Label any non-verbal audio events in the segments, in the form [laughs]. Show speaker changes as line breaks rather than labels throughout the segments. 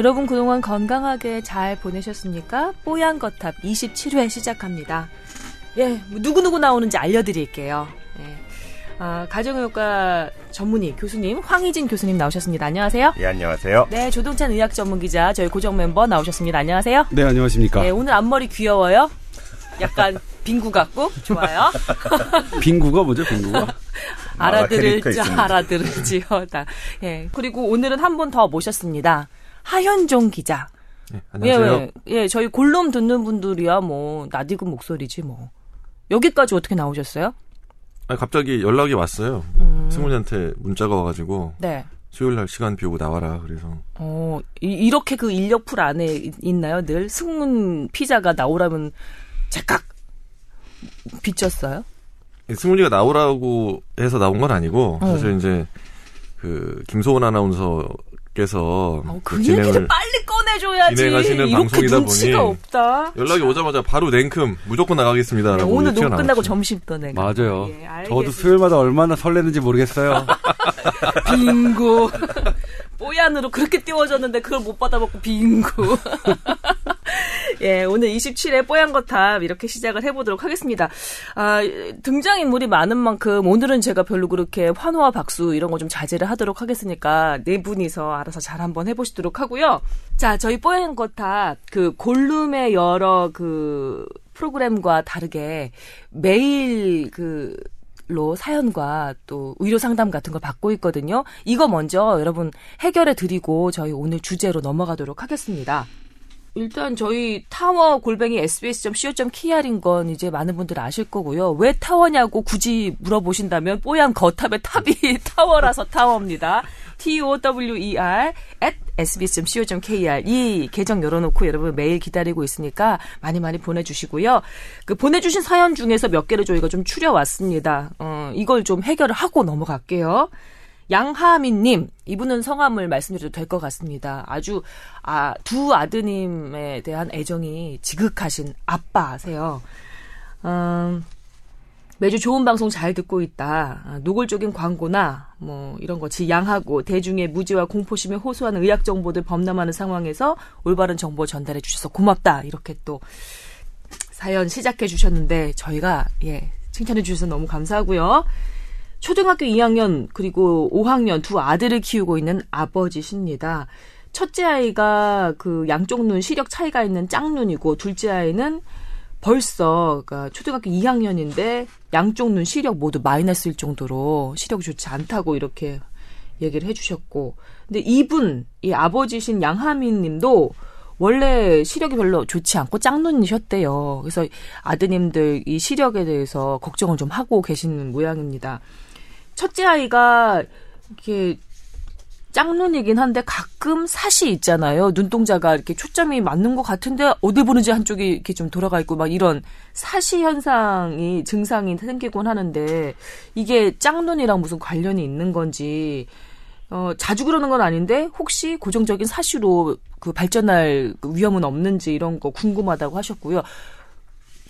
여러분 그동안 건강하게 잘 보내셨습니까? 뽀얀 거탑 27회 시작합니다. 예, 누구누구 나오는지 알려드릴게요. 예. 아, 가정의학과 전문의 교수님 황희진 교수님 나오셨습니다. 안녕하세요.
예, 안녕하세요.
네, 조동찬 의학 전문 기자 저희 고정 mem버 나오셨습니다. 안녕하세요.
네, 안녕하십니까.
네, 오늘 앞머리 귀여워요. 약간 빙구 같고 좋아요. [laughs]
빙구가 뭐죠, 빙구가?
알아들을지 알아들을지요. 다. 예. 그리고 오늘은 한 분 더 모셨습니다. 하현종 기자.
네, 안녕하세요.
예, 예, 저희 골룸 듣는 분들이야 뭐 낯익은 목소리지 뭐. 여기까지 어떻게 나오셨어요?
아니, 갑자기 연락이 왔어요. 음. 승훈이한테 문자가 와가지고
네.
수요일 날 시간 비우고 나와라. 그래서
어 이, 렇게그 인력풀 안에 있나요? 늘 승훈 피자가 나오라면 제깍 비쳤어요?
승훈이가 나오라고 해서 나온 건 아니고 어. 사실 이제 그 김소은 아나운서 께서
어, 그, 그 진행을 빨리 꺼내줘야지.
진행하시는 방송이다 보니
없다.
연락이 오자마자 바로 냉큼 무조건 나가겠습니다라고 네,
오늘 녹음 끝나고 점심 또 내가
맞아요. 예, 저도 수요일마다 얼마나 설레는지 모르겠어요. [laughs]
빙고 [laughs] 뽀얀으로 그렇게 띄워졌는데 그걸 못 받아먹고 빙고. [laughs] 예, 오늘 27회 뽀얀 거탑 이렇게 시작을 해보도록 하겠습니다. 아, 등장인물이 많은 만큼 오늘은 제가 별로 그렇게 환호와 박수 이런 거 좀 자제를 하도록 하겠으니까 네 분이서 알아서 잘 한번 해보시도록 하고요. 자, 저희 뽀얀 거탑 그 골룸의 여러 그 프로그램과 다르게 매일 그, 로 사연과 또 의료 상담 같은 걸 받고 있거든요. 이거 먼저 여러분 해결해 드리고 저희 오늘 주제로 넘어가도록 하겠습니다. 일단 저희 타워 골뱅이 sbs.co.kr인 건 이제 많은 분들 아실 거고요. 왜 타워냐고 굳이 물어보신다면 뽀얀 거탑의 탑이 [laughs] 타워라서 타워입니다. T-O-W-E-R at sbs.co.kr 이 계정 열어놓고 여러분 매일 기다리고 있으니까 많이 많이 보내주시고요. 그 보내주신 사연 중에서 몇 개를 저희가 좀 추려왔습니다. 어, 이걸 좀 해결을 하고 넘어갈게요. 양하민님, 이분은 성함을 말씀드려도 될 것 같습니다. 아주, 아, 두 아드님에 대한 애정이 지극하신 아빠세요. 음, 매주 좋은 방송 잘 듣고 있다. 아, 노골적인 광고나 뭐 이런 거 지양하고 대중의 무지와 공포심에 호소하는 의학 정보들 범람하는 상황에서 올바른 정보 전달해 주셔서 고맙다. 이렇게 또 사연 시작해 주셨는데 저희가 예 칭찬해 주셔서 너무 감사하고요. 초등학교 2학년 그리고 5학년 두 아들을 키우고 있는 아버지십니다. 첫째 아이가 그 양쪽 눈 시력 차이가 있는 짝눈이고 둘째 아이는 벌써 그러니까 초등학교 2학년인데 양쪽 눈 시력 모두 마이너스일 정도로 시력이 좋지 않다고 이렇게 얘기를 해주셨고 근데 이분 이 아버지신 양하민 님도 원래 시력이 별로 좋지 않고 짝눈이셨대요. 그래서 아드님들 이 시력에 대해서 걱정을 좀 하고 계시는 모양입니다. 첫째 아이가 이렇게 짝눈이긴 한데 가끔 사시 있잖아요. 눈동자가 이렇게 초점이 맞는 것 같은데 어디 보는지 한쪽이 이렇게 좀 돌아가 있고 막 이런 사시 현상이 증상이 생기곤 하는데 이게 짝눈이랑 무슨 관련이 있는 건지 어, 자주 그러는 건 아닌데 혹시 고정적인 사시로 그 발전할 위험은 없는지 이런 거 궁금하다고 하셨고요.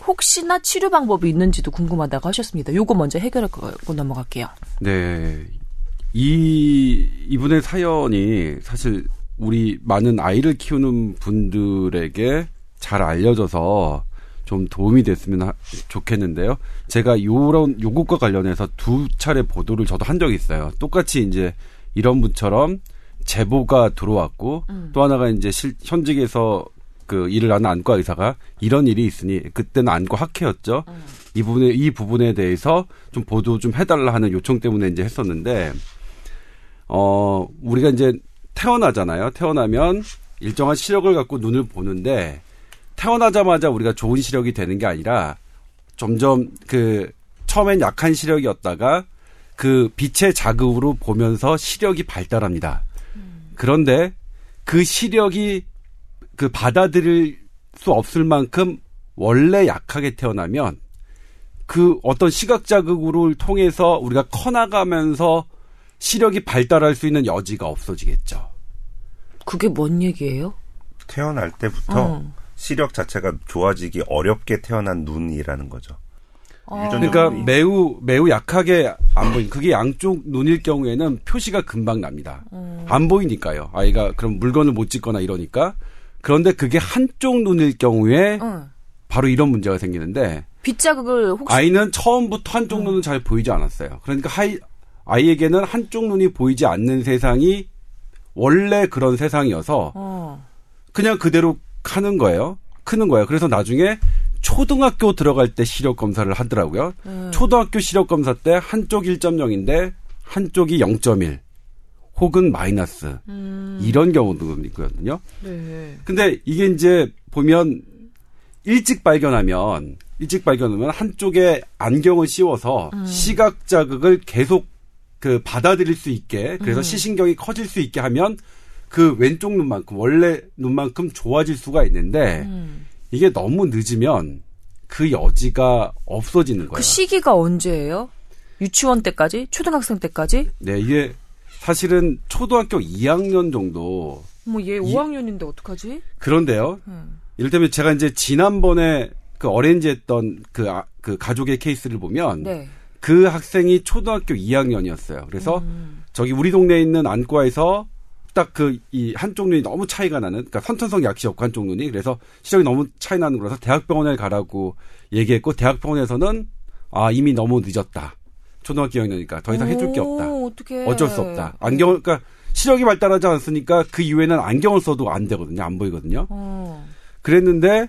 혹시나 치료 방법이 있는지도 궁금하다고 하셨습니다. 요거 먼저 해결하고 넘어갈게요.
네. 이, 이분의 사연이 사실 우리 많은 아이를 키우는 분들에게 잘 알려져서 좀 도움이 됐으면 하, 좋겠는데요. 제가 요런, 요것과 관련해서 두 차례 보도를 저도 한 적이 있어요. 똑같이 이제 이런 분처럼 제보가 들어왔고 음. 또 하나가 이제 실, 현직에서 그 일을 하는 안과 의사가 이런 일이 있으니 그때는 안과 학회였죠. 음. 이 부분에 이 부분에 대해서 좀 보도 좀 해달라 하는 요청 때문에 이제 했었는데 어 우리가 이제 태어나잖아요. 태어나면 일정한 시력을 갖고 눈을 보는데 태어나자마자 우리가 좋은 시력이 되는 게 아니라 점점 그 처음엔 약한 시력이었다가 그 빛의 자극으로 보면서 시력이 발달합니다. 음. 그런데 그 시력이 그 받아들일 수 없을 만큼 원래 약하게 태어나면 그 어떤 시각 자극을 통해서 우리가 커나가면서 시력이 발달할 수 있는 여지가 없어지겠죠.
그게 뭔 얘기예요?
태어날 때부터 어. 시력 자체가 좋아지기 어렵게 태어난 눈이라는 거죠.
어.
그러니까
부분이.
매우 매우 약하게 안 보인 그게 양쪽 눈일 경우에는 표시가 금방 납니다.
음.
안 보이니까요. 아이가 그럼 물건을 못 찍거나 이러니까 그런데 그게 한쪽 눈일 경우에
응.
바로 이런 문제가 생기는데
빗자국을 혹시
아이는 처음부터 한쪽 눈은 잘 보이지 않았어요. 그러니까 하이, 아이에게는 한쪽 눈이 보이지 않는 세상이 원래 그런 세상이어서
어.
그냥 그대로 하는 거예요. 크는 거예요. 그래서 나중에 초등학교 들어갈 때 시력 검사를 하더라고요.
음.
초등학교 시력 검사 때 한쪽 1.0인데 한쪽이 0.1 혹은 마이너스
음.
이런 경우도 있거든요.
네.
근데 이게 이제 보면 일찍 발견하면 일찍 발견하면 한쪽에 안경을 씌워서
음.
시각 자극을 계속 그 받아들일 수 있게 그래서
음.
시신경이 커질 수 있게 하면 그 왼쪽 눈만큼 원래 눈만큼 좋아질 수가 있는데
음.
이게 너무 늦으면 그 여지가 없어지는 거예요.
그 시기가 언제예요? 유치원 때까지? 초등학생 때까지?
네, 이게 사실은 초등학교 2학년 정도
뭐얘
이-
5학년인데 어떡하지?
그런데요.
음.
이를테면 제가 이제 지난번에 그 어렌지 했던 그, 아- 그 가족의 케이스를 보면
네.
그 학생이 초등학교 2학년이었어요. 그래서
음.
저기 우리 동네에 있는 안과에서 딱 그 이 한쪽 눈이 너무 차이가 나는 그러니까 선천성 약시였고 한쪽 눈이 그래서 시력이 너무 차이 나는 거라서 대학병원에 가라고 얘기했고 대학병원에서는 아 이미 너무 늦었다. 초등학교 2학년이니까 더 이상 해줄 게 없다.
오, 어떡해.
어쩔 수 없다. 안경을 그러니까 시력이 발달하지 않았으니까 그 이후에는 안경을 써도 안 되거든요. 안 보이거든요.
어.
그랬는데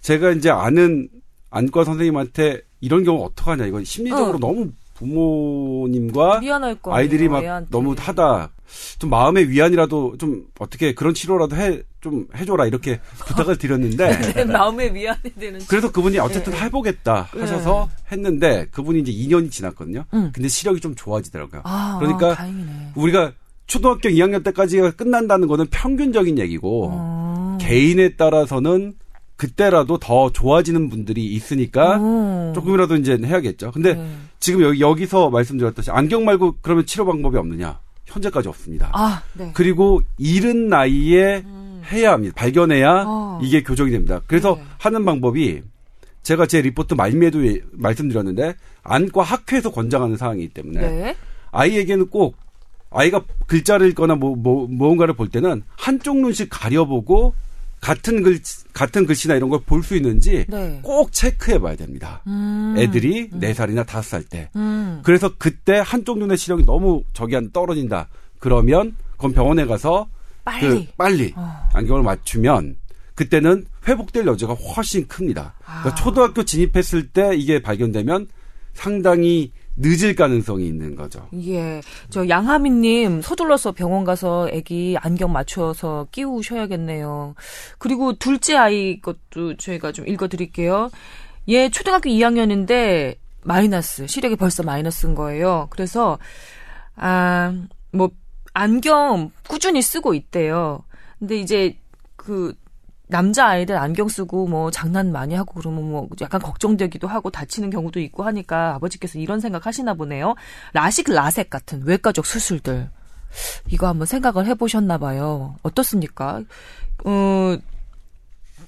제가 이제 아는 안과 선생님한테 이런 경우 어떡하냐 이건 심리적으로
어.
너무 부모님과
미안할 거
아이들이 막
애한테.
너무 하다 좀 마음의 위안이라도 좀 어떻게 그런 치료라도 해 좀 해줘라 이렇게 부탁을 드렸는데
내 마음에 미안해 되는.
그래서 그분이 어쨌든
네.
해보겠다 하셔서 했는데 그분이 이제 2년이 지났거든요.
응.
근데 시력이 좀 좋아지더라고요.
아,
그러니까
아, 다행이네.
우리가 초등학교 2학년 때까지가 끝난다는 거는 평균적인 얘기고
어.
개인에 따라서는 그때라도 더 좋아지는 분들이 있으니까
어.
조금이라도 이제 해야겠죠. 근데
네.
지금 여기, 여기서 말씀드렸듯이 안경 말고 그러면 치료 방법이 없느냐? 현재까지 없습니다.
아, 네.
그리고 이른 나이에
음.
해야 합니다. 발견해야
어.
이게 교정이 됩니다. 그래서
네.
하는 방법이 제가 제 리포트 말미에도 예- 말씀드렸는데 안과 학회에서 권장하는 사항이기 때문에
네.
아이에게는 꼭 아이가 글자를 읽거나 뭐, 뭐 무언가를 볼 때는 한쪽 눈씩 가려보고 같은 글 같은 글씨나 이런 걸 볼 수 있는지
네.
꼭 체크해 봐야 됩니다.
음.
애들이 네 살이나 다섯 살 때.
음.
그래서 그때 한쪽 눈의 시력이 너무 저기 한 떨어진다. 그러면 그건 병원에 가서
빨리.
그 빨리
어.
안경을 맞추면 그때는 회복될 여지가 훨씬 큽니다. 그러니까
아.
초등학교 진입했을 때 이게 발견되면 상당히 늦을 가능성이 있는 거죠.
예. 저 양하민님 서둘러서 병원 가서 아기 안경 맞춰서 끼우셔야겠네요. 그리고 둘째 아이 것도 저희가 좀 읽어드릴게요. 얘 초등학교 2학년인데 마이너스 시력이 벌써 마이너스인 거예요. 그래서 아뭐 안경 꾸준히 쓰고 있대요. 근데 이제 그 남자 아이들 안경 쓰고 뭐 장난 많이 하고 그러면 뭐 약간 걱정되기도 하고 다치는 경우도 있고 하니까 아버지께서 이런 생각 하시나 보네요. 라식 라섹 같은 외과적 수술들. 이거 한번 생각을 해보셨나 봐요. 어떻습니까? 어,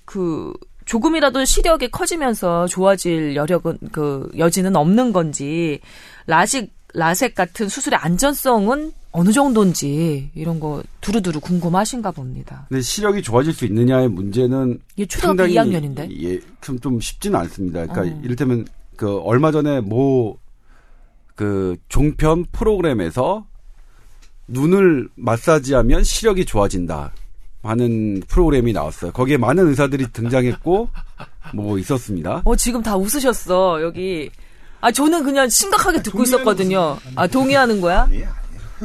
그, 조금이라도 시력이 커지면서 좋아질 여력은, 그, 여지는 없는 건지, 라식, 라섹 같은 수술의 안전성은 어느 정도인지, 이런 거 두루두루 궁금하신가 봅니다.
근데 시력이 좋아질 수 있느냐의 문제는
이게 초등학교 2학년인데?
예, 좀, 좀 쉽지는 않습니다. 그러니까
어.
이를테면 그 얼마 전에 모그 종편 프로그램에서 눈을 마사지하면 시력이 좋아진다 하는 프로그램이 나왔어요. 거기에 많은 의사들이 등장했고 뭐 있었습니다.
어, 지금 다 웃으셨어, 여기. 아, 저는 그냥 심각하게 듣고 있었거든요. 아, 동의하는 거야?
아니에요.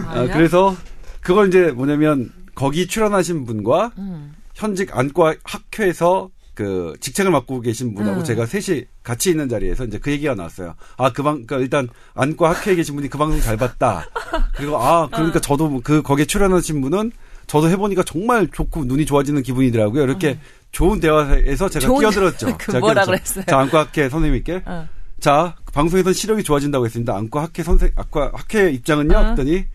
아? 그래서 그걸 이제 뭐냐면 거기 출연하신 분과
음.
현직 안과 학회에서 그 직책을 맡고 계신 분하고
음.
제가 셋이 같이 있는 자리에서 이제 그 얘기가 나왔어요. 아, 그 방, 그러니까 일단 안과 학회에 계신 분이 그 방송 잘 봤다. 그리고 아,
어.
그러니까 저도 그 거기에 출연하신 분은 저도 해보니까 정말 좋고 눈이 좋아지는 기분이더라고요. 이렇게 좋은 대화에서 제가
음. 좋은
끼어들었죠. [laughs]
그
제가
뭐라
끼어들었죠.
그랬어요?
자, 안과 학회 선생님께.
어.
자, 그 방송에서 시력이 좋아진다고 했습니다. 안과 학회 선생, 안과 학회 입장은요?
어.
했더니,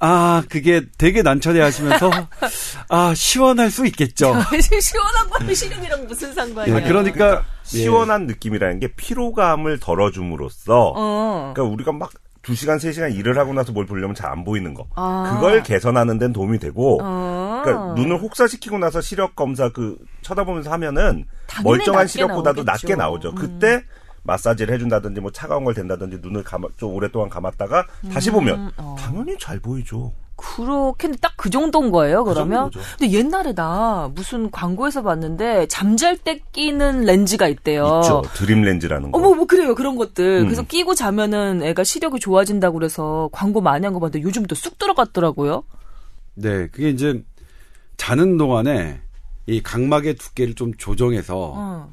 아, 그게 되게 난처해 하시면서, [laughs] 아, 시원할 수 있겠죠.
시원한 거는 시름이랑 무슨 상관이야.
예, 그러니까,
시원한 느낌이라는 게 피로감을 덜어줌으로써
어.
그러니까 우리가 막 2시간, 3시간 일을 하고 나서 뭘 보려면 잘 안 보이는 거.
아.
그걸 개선하는 데는 도움이 되고
어.
그러니까 눈을 혹사시키고 나서 시력 검사 그 쳐다보면서 하면은 멀쩡한 시력보다도
나오겠죠.
낮게 나오죠.
음.
그때 마사지를 해준다든지 뭐 차가운 걸 댄다든지 눈을 감아, 좀 오랫동안 감았다가 다시 보면
어.
당연히 잘 보이죠.
그렇게 딱 그 정도인 거예요, 그러면?
정도죠.
근데 옛날에 나 무슨 광고에서 봤는데 잠잘 때 끼는 렌즈가 있대요.
있죠. 드림 렌즈라는 거.
어머, 뭐 그래요. 그런 것들.
음.
그래서 끼고 자면은 애가 시력이 좋아진다고 그래서 광고 많이 한 거 봤는데 요즘 또 쑥 들어갔더라고요.
네, 그게 이제 자는 동안에 이 각막의 두께를 좀 조정해서
어.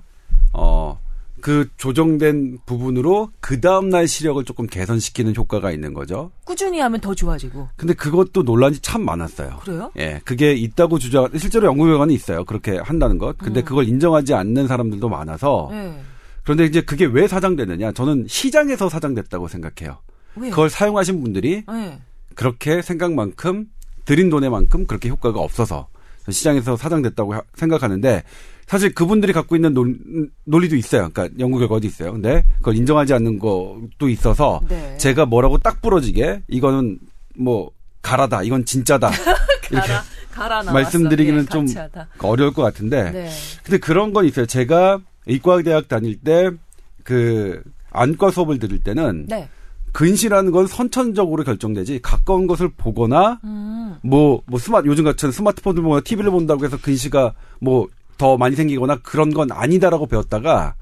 어, 그 조정된 부분으로 그 다음날 시력을 조금 개선시키는 효과가 있는 거죠.
꾸준히 하면 더 좋아지고.
근데 그것도 논란이 참 많았어요.
그래요?
예, 그게 있다고 주장, 실제로 연구 결과는 있어요. 그렇게 한다는 것. 근데 그걸 인정하지 않는 사람들도 많아서.
음. 네.
그런데 이제 그게 왜 사장되느냐? 저는 시장에서 사장됐다고 생각해요.
왜요?
그걸 사용하신 분들이
네.
그렇게 생각만큼 들인 돈에만큼 그렇게 효과가 없어서 시장에서 사장됐다고 하- 생각하는데 사실 그분들이 갖고 있는 논, 논리도 있어요. 그러니까 연구 결과도 있어요. 근데 그걸 인정하지 않는 것도 있어서
네.
제가 뭐라고 딱 부러지게 이거는 뭐 가라다. 이건 진짜다. [laughs] 이렇게
가라, 가라.
말씀드리기는
예,
좀
가치하다.
어려울 것 같은데.
네.
근데 그런 건 있어요. 제가 의과대학 다닐 때 그 안과 수업을 들을 때는
네.
근시라는 건 선천적으로 결정되지 가까운 것을 보거나
음.
뭐, 뭐 스마트, 요즘 같은 스마트폰을 보거나 TV를 본다고 해서 근시가 뭐 더 많이 생기거나 그런 건 아니다라고 배웠다가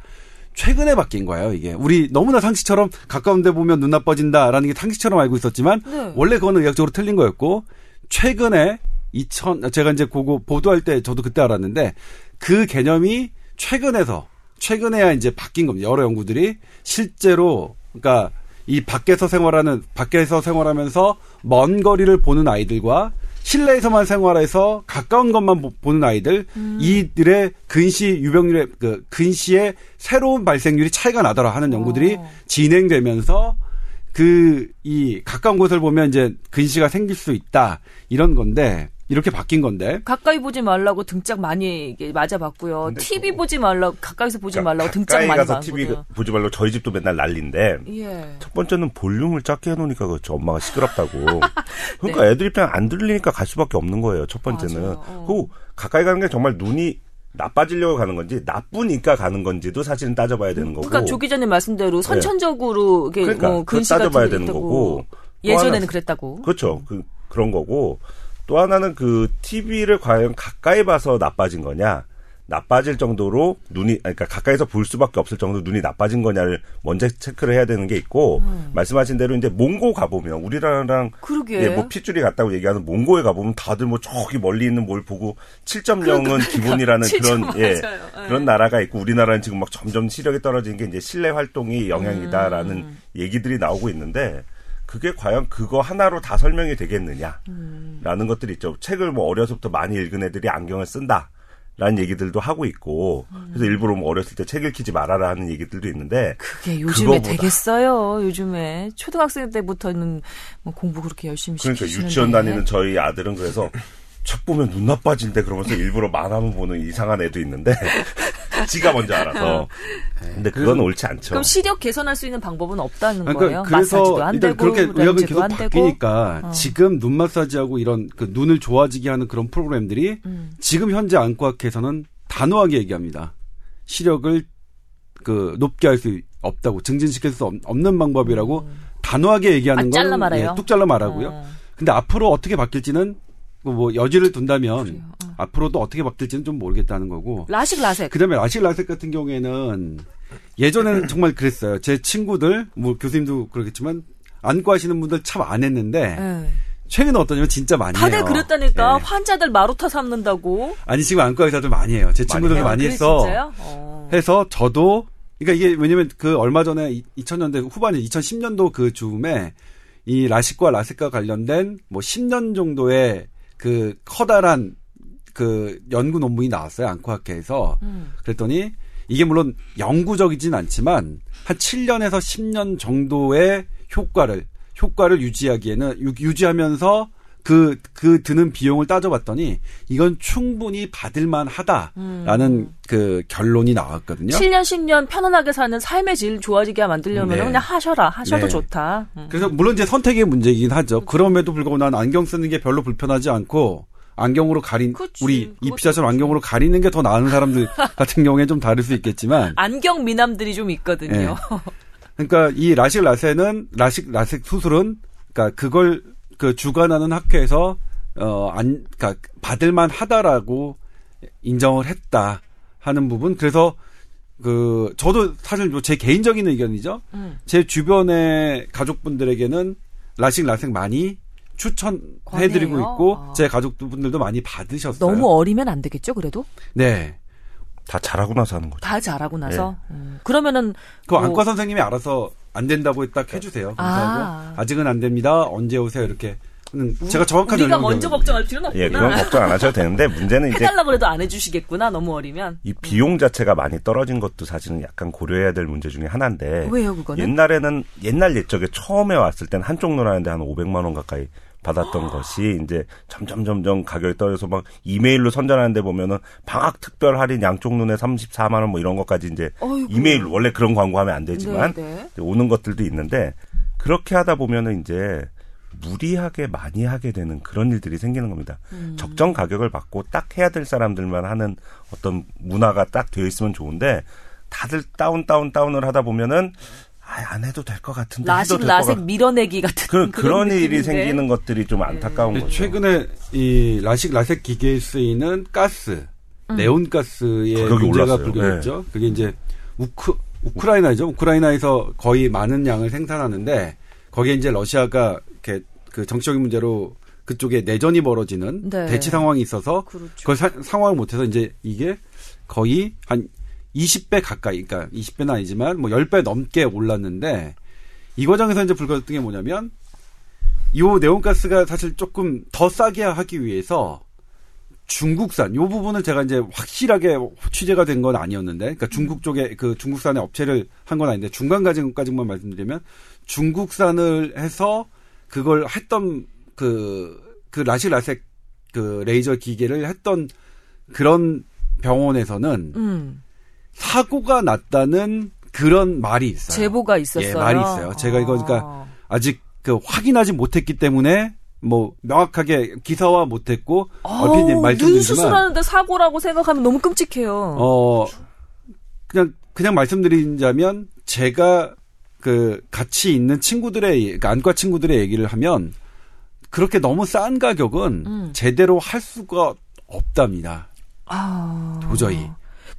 최근에 바뀐 거예요, 이게. 우리 너무나 상식처럼 가까운 데 보면 눈 나빠진다라는 게 상식처럼 알고 있었지만
네.
원래 그거는 의학적으로 틀린 거였고 최근에 2000, 제가 이제 그거 보도할 때 저도 그때 알았는데 그 개념이 최근에서 최근에야 이제 바뀐 겁니다. 여러 연구들이 실제로 그러니까 이 밖에서 생활하는 밖에서 생활하면서 먼 거리를 보는 아이들과 실내에서만 생활해서 가까운 것만 보- 보는 아이들 이들의 근시 유병률의 그 근시의 새로운 발생률이 차이가 나더라 하는 연구들이
어.
진행되면서 그 이 가까운 곳을 보면 이제 근시가 생길 수 있다 이런 건데 이렇게 바뀐 건데
가까이 보지 말라고 등짝 많이 맞아봤고요. TV
그거-
보지 말라고 가까이서 보지
그러니까
말라고 등짝
가까이
많이
가서 TV. 보지 말라고 저희 집도 맨날 난리인데
예.
첫 번째는 볼륨을 작게 해놓으니까 그렇죠. 엄마가 시끄럽다고. [laughs] 그러니까 애들 입장 안 들리니까 갈 수밖에 없는 거예요. 첫 번째는.
네. 어.
그리고 가까이 가는 게 정말 눈이 나빠지려고 가는 건지 나쁘니까 가는 건지도 사실은 따져봐야 되는 거고.
그러니까 조 기자님 말씀대로 선천적으로 이게
그러니까
뭐 근시
따져봐야
게
되는
있다고.
거고. 또
예전에는
하나-
그랬다고.
그렇죠. 그 그런 거고. 또 하나는 그 TV를 과연 가까이 봐서 나빠진 거냐? 나빠질 정도로 눈이 그러니까 가까이서 볼 수밖에 없을 정도로 눈이 나빠진 거냐를 먼저 체크를 해야 되는 게 있고
음.
말씀하신 대로 이제 몽고 가보면 우리나라랑
그러게.
예, 뭐 핏줄이 같다고 얘기하는 몽고에 가보면 다들 뭐 저기 멀리 있는 뭘 보고 7.0은 기본이라는 [laughs] 그런
7.0
예.
예.
그런 나라가 있고 우리나라는 지금 막 점점 시력이 떨어지는 게 이제 실내 활동이 영향이다라는
음.
얘기들이 나오고 있는데 그게 과연 그거 하나로 다 설명이 되겠느냐라는
음.
것들이 있죠. 책을 뭐 어려서부터 많이 읽은 애들이 안경을 쓴다. 라는 얘기들도 하고 있고 그래서 일부러 뭐 어렸을 때 책 읽히지 말아라 하는 얘기들도 있는데
그게 요즘에
그거보다-
되겠어요. 요즘에 초등학생 때부터는 뭐 공부 그렇게 열심히
그러니까. 유치원 다니는 저희 아들은 그래서 책 보면 눈 나빠진대 그러면서 일부러 만화만 보는 이상한 애도 있는데 [laughs] 지가 먼저 알아서 근데 그건 옳지 않죠.
그럼 시력 개선할 수 있는 방법은 없다는
그러니까
거예요. 마사지도 안
일단
되고
그렇게 의학은
렌즈도
계속
안 되고.
바뀌니까
어.
지금 눈 마사지하고 이런 그 눈을 좋아지게 하는 그런 프로그램들이
음.
지금 현재 안과학에서는 단호하게 얘기합니다. 시력을 그 높게 할 수 없다고 증진시킬 수 없, 는 방법이라고 단호하게 얘기하는
아,
건
잘라 말아요?
예, 뚝 잘라 말하고요.
어.
근데 앞으로 어떻게 바뀔지는 뭐 여지를 둔다면.
어.
앞으로도 어떻게 바뀔지는 좀 모르겠다는 거고.
라식 라섹.
그다음에 라식 라섹 같은 경우에는 예전에는 [clears throat] 정말 그랬어요. 제 친구들 뭐 교수님도 그렇겠지만 안과 하시는 분들 참 안 했는데
예.
최근에 어떠냐면 진짜 많이 해요.
다들 그랬다니까
예.
환자들 마루타 삼는다고.
아니 지금 안과 의사들 많이 해요. 제 친구들도
해요?
많이,
그래,
했어.
어.
해서 저도 그러니까 이게 왜냐면 그 얼마 전에 2000년대 후반에 2010년도 그 즈음에 이 라식과 라섹과 관련된 뭐 10년 정도의 그 커다란 그 연구 논문이 나왔어요. 안과학회에서.
음.
그랬더니 이게 물론 영구적이진 않지만 한 7년에서 10년 정도의 효과를 효과를 유지하기에는 유, 유지하면서 그, 그 드는 비용을 따져봤더니 이건 충분히 받을만 하다라는
음.
그 결론이 나왔거든요.
7년, 10년 편안하게 사는 삶의 질 좋아지게 만들려면
네.
그냥 하셔라. 하셔도
네.
좋다. 음.
그래서 물론 이제 선택의 문제이긴 하죠. 그럼에도 불구하고 난 안경 쓰는 게 별로 불편하지 않고 안경으로 가린
그치,
우리 이피자처럼 안경으로 가리는 게 더 나은 사람들 [laughs] 같은 경우에 좀 다를 수 있겠지만
안경 미남들이 좀 있거든요.
그러니까 이 라식 라섹은 라식 라섹 수술은 그러니까 그걸 그 주관하는 학회에서 어 안 그러니까 받을만 하다라고 인정을 했다 하는 부분 그래서 그 저도 사실 뭐제 개인적인 의견이죠.
음.
제 주변의 가족분들에게는 라식 라섹 많이 추천해드리고
권해요?
있고
아.
제 가족분들도 많이 받으셨어요.
너무 어리면 안 되겠죠, 그래도?
네.
다 잘하고 나서 하는 거죠.
다 잘하고 나서. 음. 그러면은.
그
뭐-
안과 선생님이 알아서 안 된다고 딱 해주세요. 감사하고
아.
아직은 안 됩니다. 언제 오세요 이렇게. 음, 제가 정확한
우리가 먼저 걱정할 필요는
예,
없구나.
그건 걱정 안 하셔도 되는데 문제는 이제
해달라고 해도 안 해주시겠구나, 너무 어리면.
이 비용 자체가 많이 떨어진 것도 사실은 약간 고려해야 될 문제 중에 하나인데
왜요, 그거는?
옛날에는 옛날 옛적에 처음에 왔을 때는 한쪽 눈하는데 한 500만 원 가까이 받았던
아.
것이 이제 점점 점점 가격이 떨어져서 막 이메일로 선전하는데 보면은 방학 특별 할인 양쪽 눈에 34만 원 뭐 이런 것까지 이제
어이구.
이메일 원래 그런 광고하면 안 되지만
네, 네.
이제 오는 것들도 있는데 그렇게 하다 보면은 이제 무리하게 많이 하게 되는 그런 일들이 생기는 겁니다.
음.
적정 가격을 받고 딱 해야 될 사람들만 하는 어떤 문화가 딱 되어 있으면 좋은데 다들 다운 다운 다운을 하다 보면은 아, 안 해도 될 것 같은데
라식,
될것
라섹
같...
밀어내기 같은.
그, 그런 일이
느낌인데.
생기는 것들이 좀 안타까운
근데
거죠.
최근에 이 라식 라섹 기계에 쓰이는 가스, 네온 가스의
가격이
문제가. 불거졌죠. 그게 이제 우크 우크라이나죠. 우크라이나에서 거의 많은 양을 생산하는데 거기에 이제 러시아가 이렇게 그 정치적인 문제로 그쪽에 내전이 벌어지는
네.
대치 상황이 있어서
그렇죠.
그걸 사- 상황을 못해서 이제 이게 거의 한 20배 가까이, 그러니까 20배는 아니지만 뭐 10배 넘게 올랐는데 이 과정에서 이제 불거졌던 게 뭐냐면 이 네온가스가 사실 조금 더 싸게 하기 위해서 중국산 요 부분은 제가 이제 확실하게 취재가 된 건 아니었는데 그러니까 중국 쪽에 그 중국산의 업체를 한 건 아닌데 중간 과정까지만 말씀드리면 중국산을 해서 그걸 했던 그, 그 라식 라섹 그 레이저 기계를 했던 그런 병원에서는
음.
사고가 났다는 그런 말이 있어요.
제보가 있었어요.
예, 말이 있어요. 제가 이거 그러니까
아.
아직 그 확인하지 못했기 때문에 뭐 명확하게 기사화 못했고 얼핏 말씀드리지만
수술하는데 사고라고 생각하면 너무 끔찍해요.
어 그냥 그냥 말씀드리자면 제가 그 같이 있는 친구들의 그러니까 안과 친구들의 얘기를 하면 그렇게 너무 싼 가격은
음.
제대로 할 수가 없답니다.
아.
도저히.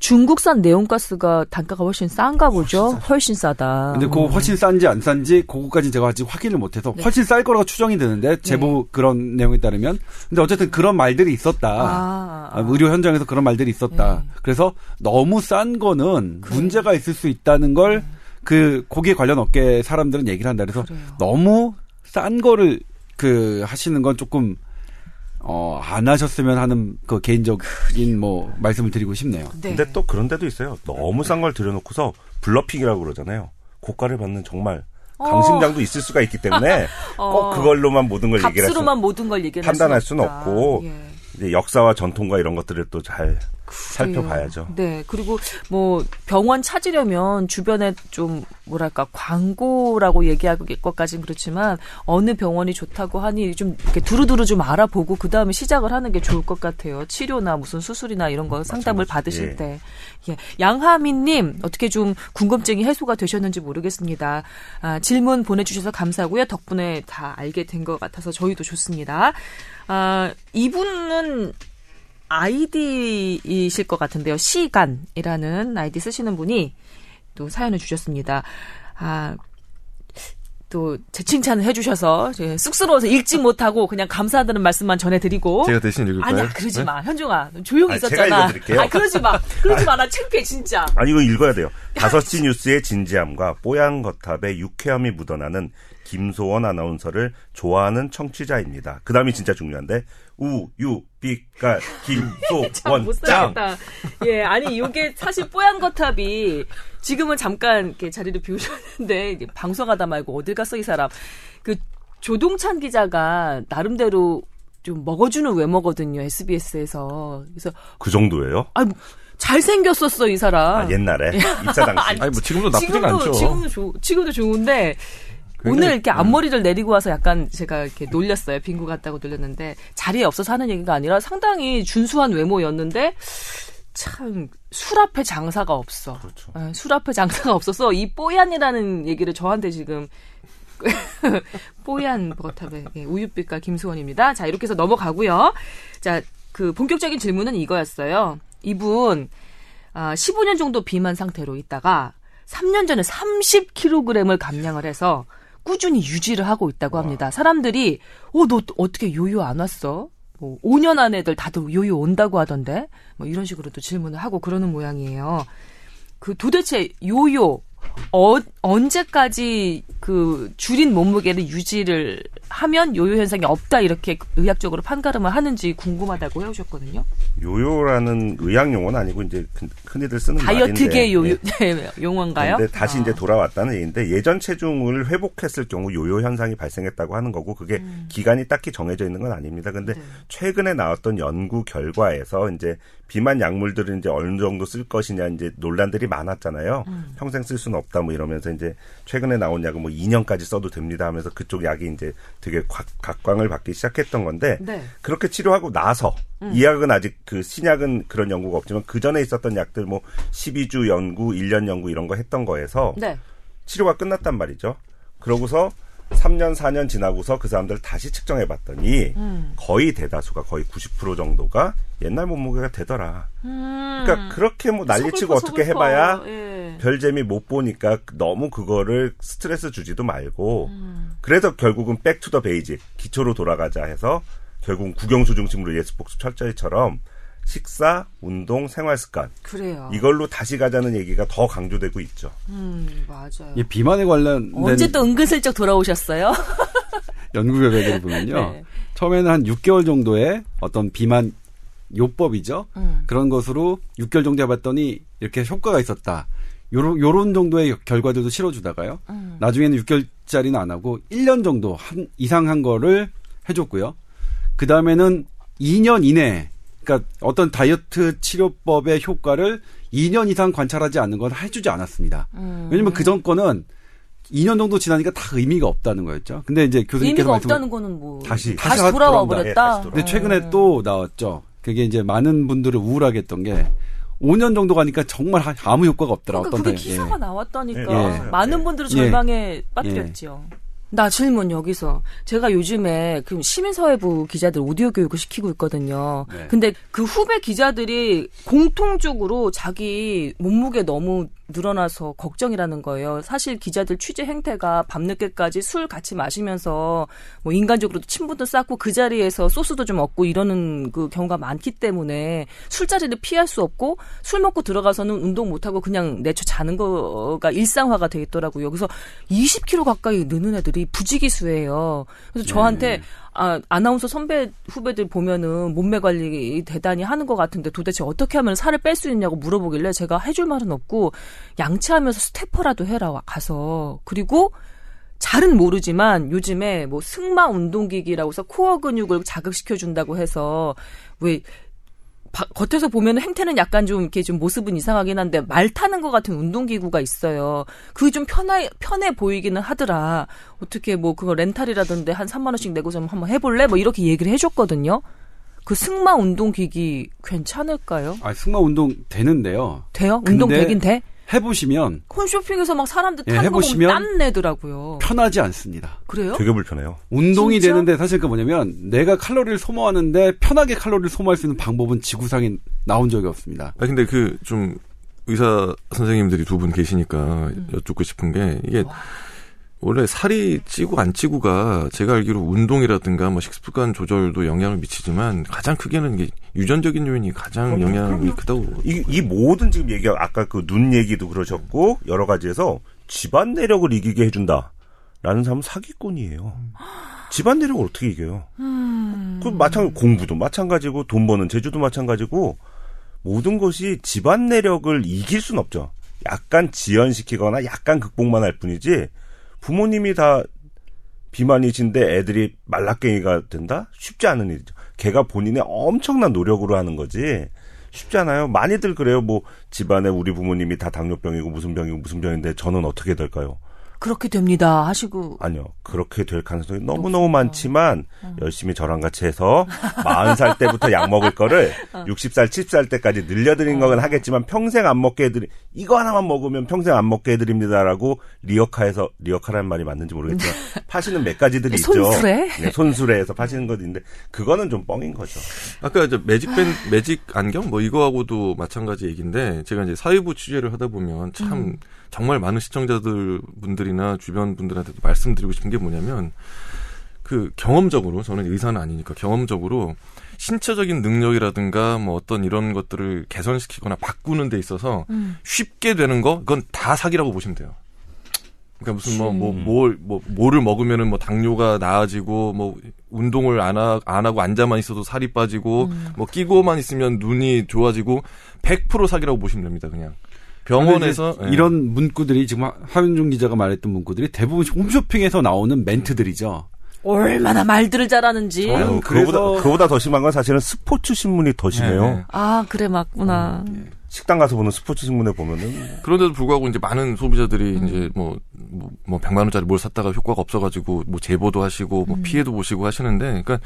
중국산 네온가스가 단가가 훨씬 싼가 보죠. 훨씬, 싸다.
근데 그거 훨씬 싼지 안 싼지 그거까지 제가 아직 확인을 못해서
네.
훨씬 쌀 거라고 추정이 되는데 제보 그런 내용에 따르면 근데 어쨌든 그런 말들이 있었다.
아,
아, 의료 현장에서 그런 말들이 있었다.
네.
그래서 너무 싼 거는 문제가 있을 수 있다는 걸 그 고기 관련 업계 사람들은 얘기를 한다. 그래서
그래요.
너무 싼 거를 그 하시는 건 조금 어 안 하셨으면 하는 그 개인적인 뭐 말씀을 드리고 싶네요.
네.
근데 또 그런 데도 있어요. 너무 싼 걸 들여놓고서 블러핑이라고 그러잖아요. 고가를 받는 정말 강심장도 있을 수가 있기 때문에 [laughs]
어.
꼭 그걸로만 모든 걸 얘기를 할 수,
모든 걸 얘기할
판단할
수는.
없고
예.
이제 역사와 전통과 이런 것들을 또 잘 살펴봐야죠.
네. 그리고 뭐 병원 찾으려면 주변에 좀 뭐랄까 광고라고 얘기할 것까지는 그렇지만 어느 병원이 좋다고 하니 좀 이렇게 두루두루 좀 알아보고 그 다음에 시작을 하는 게 좋을 것 같아요. 치료나 무슨 수술이나 이런 거 상담을
맞아.
받으실
예.
때. 예. 양하민님 어떻게 좀 궁금증이 해소가 되셨는지 모르겠습니다. 아, 질문 보내주셔서 감사하고요. 덕분에 다 알게 된 것 같아서 저희도 좋습니다. 아, 이분은 아이디이실 것 같은데요. 시간이라는 아이디 쓰시는 분이 또 사연을 주셨습니다. 아, 또 제 칭찬을 해주셔서 제 쑥스러워서 읽지 못하고 그냥 감사하다는 말씀만 전해드리고
제가 대신 읽을까요?
아니야 그러지
네?
마 현종아 조용히
아니, 제가
있었잖아.
읽어드릴게요.
아 그러지 마 그러지 마나 창피해 진짜.
아니 이거 읽어야 돼요. 다섯 시 뉴스의 진지함과 뽀얀 거탑의 유쾌함이 묻어나는 김소원 아나운서를 좋아하는 청취자입니다. 그 다음이 진짜 중요한데 우유 빛깔 김소원 짱.
예, 아니 이게 사실 뽀얀 거탑이 지금은 잠깐 이렇게 자리를 비우셨는데 이제 방송하다 말고 어딜 갔어 이 사람. 그 조동찬 기자가 나름대로 좀 먹어주는 외모거든요 SBS에서 그래서
그 정도예요?
아 잘생겼었어 이 사람.
아, 옛날에 입사 당시. [laughs]
아니 뭐 지금도
지금도
않죠.
지금도 좋 지금도 좋은데 오늘 이렇게 앞머리를 내리고 와서 약간 제가 이렇게 놀렸어요. 빙구 같다고 놀렸는데 자리에 없어서 하는 얘기가 아니라 상당히 준수한 외모였는데 참술 앞에 장사가 없어.
그렇죠.
예, 술 앞에 장사가 없어서 이 뽀얀이라는 얘기를 저한테 지금 [laughs] 뽀얀 버터의 예, 우유빛과 김수원입니다. 자 이렇게 해서 넘어가고요. 자 그 본격적인 질문은 이거였어요. 이분 아, 15년 정도 비만 상태로 있다가 3년 전에 30kg을 감량을 해서 꾸준히 유지를 하고 있다고 합니다. 사람들이 어 너 어떻게 요요 안 왔어? 뭐 5년 안에들 다들 요요 온다고 하던데 뭐 이런 식으로 또 질문을 하고 그러는 모양이에요. 그 도대체 요요 어, 언제까지 그 줄인 몸무게를 유지를 하면 요요 현상이 없다 이렇게 의학적으로 판가름을 하는지 궁금하다고 해오셨거든요.
요요라는 의학 용어는 아니고 이제 큰- 흔히들 쓰는
다이어트계 요요
예.
용어인가요?
근데 다시
아.
이제 돌아왔다는 얘기인데 예전 체중을 회복했을 경우 요요 현상이 발생했다고 하는 거고 그게 기간이 딱히 정해져 있는 건 아닙니다. 근데
음. 네.
최근에 나왔던 연구 결과에서 이제 비만 약물들은 이제 어느 정도 쓸 것이냐 이제 논란들이 많았잖아요.
음.
평생 쓸 수는 없다 뭐 이러면서 이제 최근에 나온 약은 뭐 2년까지 써도 됩니다 하면서 그쪽 약이 이제 되게 각, 각광을 받기 시작했던 건데
네.
그렇게 치료하고 나서
음.
이 약은 아직 그 신약은 그런 연구가 없지만 그 전에 있었던 약들 뭐 12주 연구, 1년 연구 이런 거 했던 거에서
네.
치료가 끝났단 말이죠. 그러고서 3년, 4년 지나고서 그 사람들 다시 측정해 봤더니
음.
거의 대다수가 거의 90% 정도가 옛날 몸무게가 되더라. 그러니까 그렇게 뭐 난리치고
음.
어떻게 해봐야
거. 예.
별 재미 못 보니까 너무 그거를 스트레스 주지도 말고
음.
그래서 결국은 back to the basic 기초로 돌아가자 해서 결국은 국영수 중심으로 예습복습 철저히처럼 식사, 운동, 생활 습관
그래요.
이걸로 다시 가자는 얘기가 더 강조되고 있죠.
음, 맞아요.
이 비만에 관련된
언제 또 은근슬쩍 돌아오셨어요? [laughs]
연구 결과를 보면요.
네.
처음에는 한 6개월 정도의 어떤 비만 요법이죠.
음.
그런 것으로 6개월 정도 해봤더니 이렇게 효과가 있었다. 요런, 요런 정도의 결과들도 실어주다가요.
음.
나중에는 6개월짜리는 안 하고 1년 정도 한, 이상 한 거를 해줬고요. 그 다음에는 2년 이내, 그러니까 어떤 다이어트 치료법의 효과를 2년 이상 관찰하지 않는 건 해주지 않았습니다.
음.
왜냐면 그전 거는 2년 정도 지나니까 다 의미가 없다는 거였죠. 근데 이제 교수님께서
의미가
말씀
없다는 거는 뭐
다시,
다시
다시
돌아와
돌아온다.
예,
버렸다.
돌아와.
근데 최근에 또 나왔죠. 그게 이제 많은 분들을 우울하게 했던 게 5년 정도 가니까 정말 하- 아무 효과가 없더라.
그러니까
어떤
그게
다- 예.
기사가 나왔다니까
예.
많은
예.
분들을
예.
절망에 빠뜨렸죠. 나 질문 여기서 제가 요즘에 그 시민사회부 기자들 오디오 교육을 시키고 있거든요.
네.
근데 그 후배 기자들이 공통적으로 자기 몸무게 너무 늘어나서 걱정이라는 거예요. 사실 기자들 취재 행태가 밤늦게까지 술 같이 마시면서 뭐 인간적으로도 친분도 쌓고 그 자리에서 소스도 좀 얻고 이러는 그 경우가 많기 때문에 술자리를 피할 수 없고 술 먹고 들어가서는 운동 못 하고 그냥 내쳐 자는 거가 일상화가 돼 있더라고요. 그래서 20kg 가까이 느는 애들이 부지기수예요. 그래서 저한테 아, 아나운서 선배 후배들 보면은 몸매 관리 대단히 하는 것 같은데 도대체 어떻게 하면 살을 뺄 수 있냐고 물어보길래 제가 해줄 말은 없고 양치하면서 스태퍼라도 해라 와- 가서. 그리고 잘은 모르지만 요즘에 뭐 승마 운동기기라고 해서 코어 근육을 자극시켜 준다고 해서 왜 바- 겉에서 보면 행태는 약간 좀 이렇게 좀 모습은 이상하긴 한데 말 타는 것 같은 운동기구가 있어요. 그게 좀 편해 편해 보이기는 하더라. 어떻게 뭐 그거 렌탈이라던데 한 3만 원씩 내고 좀 한번 해볼래? 뭐 이렇게 얘기를 해줬거든요. 그 승마 운동기기 괜찮을까요?
아, 승마 운동 되는데요.
돼요? 운동 되긴 돼?
해보시면
홈쇼핑에서 막 사람들
예,
타는 거 보면
해보시면
땀 내더라고요.
편하지 않습니다.
그래요?
되게 불편해요.
운동이
진짜?
되는데 사실 그 뭐냐면 내가 칼로리를 소모하는데 편하게 칼로리를 소모할 수 있는 방법은 지구상에 나온 적이 없습니다.
아 근데 그 좀 의사 선생님들이 두 분 계시니까
음.
여쭙고 싶은 게 이게 원래 살이 찌고 안 찌고가 제가 알기로 운동이라든가 뭐 식습관 조절도 영향을 미치지만 가장 크게는 이게 유전적인 요인이 가장
그럼요,
영향이
그럼요.
크다고
이, 이 모든 지금 얘기 아까 그 눈 얘기도 그러셨고 여러 가지에서 집안 내력을 이기게 해준다. 라는 사람은 사기꾼이에요. 집안 내력을 어떻게 이겨요? 그 마찬가지 공부도 마찬가지고 돈 버는 재주도 마찬가지고 모든 것이 집안 내력을 이길 순 없죠. 약간 지연시키거나 약간 극복만 할 뿐이지 부모님이 다 비만이신데 애들이 말라깽이가 된다? 쉽지 않은 일이죠. 걔가 본인의 엄청난 노력으로 하는 거지. 쉽지 않아요. 많이들 그래요. 뭐 집안에 우리 부모님이 다 당뇨병이고 무슨 병이고 무슨 병인데 저는 어떻게 될까요?
그렇게 됩니다. 하시고
아니요. 그렇게 될 가능성이 너무 너무 많지만 열심히 저랑 같이 해서 40살 때부터 약 먹을 거를 60살, 70살 때까지 늘려드린 건 하겠지만 평생 안 먹게 해드리 이거 하나만 먹으면 평생 안 먹게 해드립니다라고 리어카에서 리어카라는 말이 맞는지 모르겠지만 [laughs] 파시는 몇 가지들이 있죠.
손수레?
네, 손수레에서 파시는 것인데 그거는 좀 뻥인 거죠.
아까 이제 매직 밴 매직 안경 뭐 이거하고도 마찬가지 얘기인데 제가 이제 사회부 취재를 하다 보면 참 정말 많은 시청자들 분들이나 주변 분들한테도 말씀드리고 싶은 게 뭐냐면 그 경험적으로 저는 의사는 아니니까 경험적으로 신체적인 능력이라든가 뭐 어떤 이런 것들을 개선시키거나 바꾸는 데 있어서 쉽게 되는 거 그건 다 사기라고 보시면 돼요. 그러니까 무슨 뭐뭐뭘뭐 뭐를 먹으면은 뭐 당뇨가 나아지고 뭐 운동을 안, 하, 안 하고 앉아만 있어도 살이 빠지고 뭐 끼고만 있으면 눈이 좋아지고 100% 사기라고 보시면 됩니다. 그냥 병원에서
이제 이런 문구들이 지금 하윤중 기자가 말했던 문구들이 대부분 홈쇼핑에서 나오는 멘트들이죠.
얼마나 말들을 잘하는지.
저는
아유,
그래서-
그거보다, 그거보다 더 심한 건 사실은 스포츠 신문이 더 심해요.
네, 네.
아 그래 맞구나.
식당 가서 보는 스포츠 신문에 보면은
그런데도 불구하고 이제 많은 소비자들이 이제 뭐, 뭐, 뭐 100만 원짜리 뭘 샀다가 효과가 없어가지고 뭐 제보도 하시고 뭐 피해도 보시고 하시는데 그러니까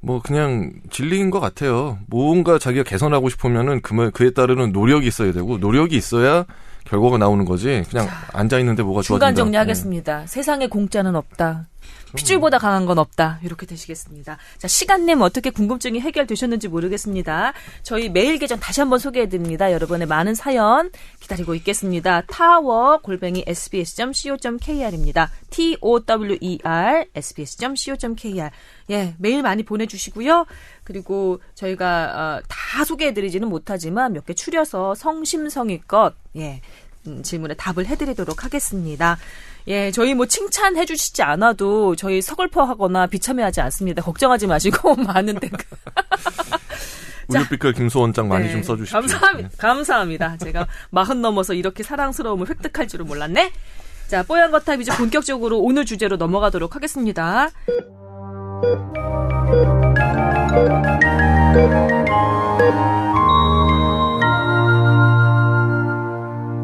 뭐 그냥 진리인 것 같아요. 뭔가 자기가 개선하고 싶으면은 그, 그에 따르는 노력이 있어야 되고 노력이 있어야 결과가 나오는 거지 그냥 앉아 있는데 뭐가 좋아진다.
중간 정리하겠습니다. 세상에 공짜는 없다. 핏줄보다 강한 건 없다. 이렇게 되시겠습니다. 자, 시간 내면 어떻게 궁금증이 해결되셨는지 모르겠습니다. 저희 메일 계정 다시 한번 소개해드립니다. 여러분의 많은 사연 기다리고 있겠습니다. 타워 골뱅이 sbs.co.kr입니다. T-O-W-E-R sbs.co.kr 예, 메일 많이 보내주시고요. 그리고 저희가 어, 다 소개해드리지는 못하지만 몇 개 추려서 성심성의껏 예, 음, 질문에 답을 해드리도록 하겠습니다. 예, 저희 뭐 칭찬해 주시지 않아도 저희 서글퍼하거나 비참해하지 않습니다. 걱정하지 마시고 [laughs] 많은 댓글.
우유빛깔 김소원장 많이
네,
좀 써주십시오.
감사합니다. 감사합니다. 제가 마흔 넘어서 이렇게 사랑스러움을 획득할 줄은 몰랐네. 자, 뽀얀 거탑 이제 본격적으로 오늘 주제로 넘어가도록 하겠습니다.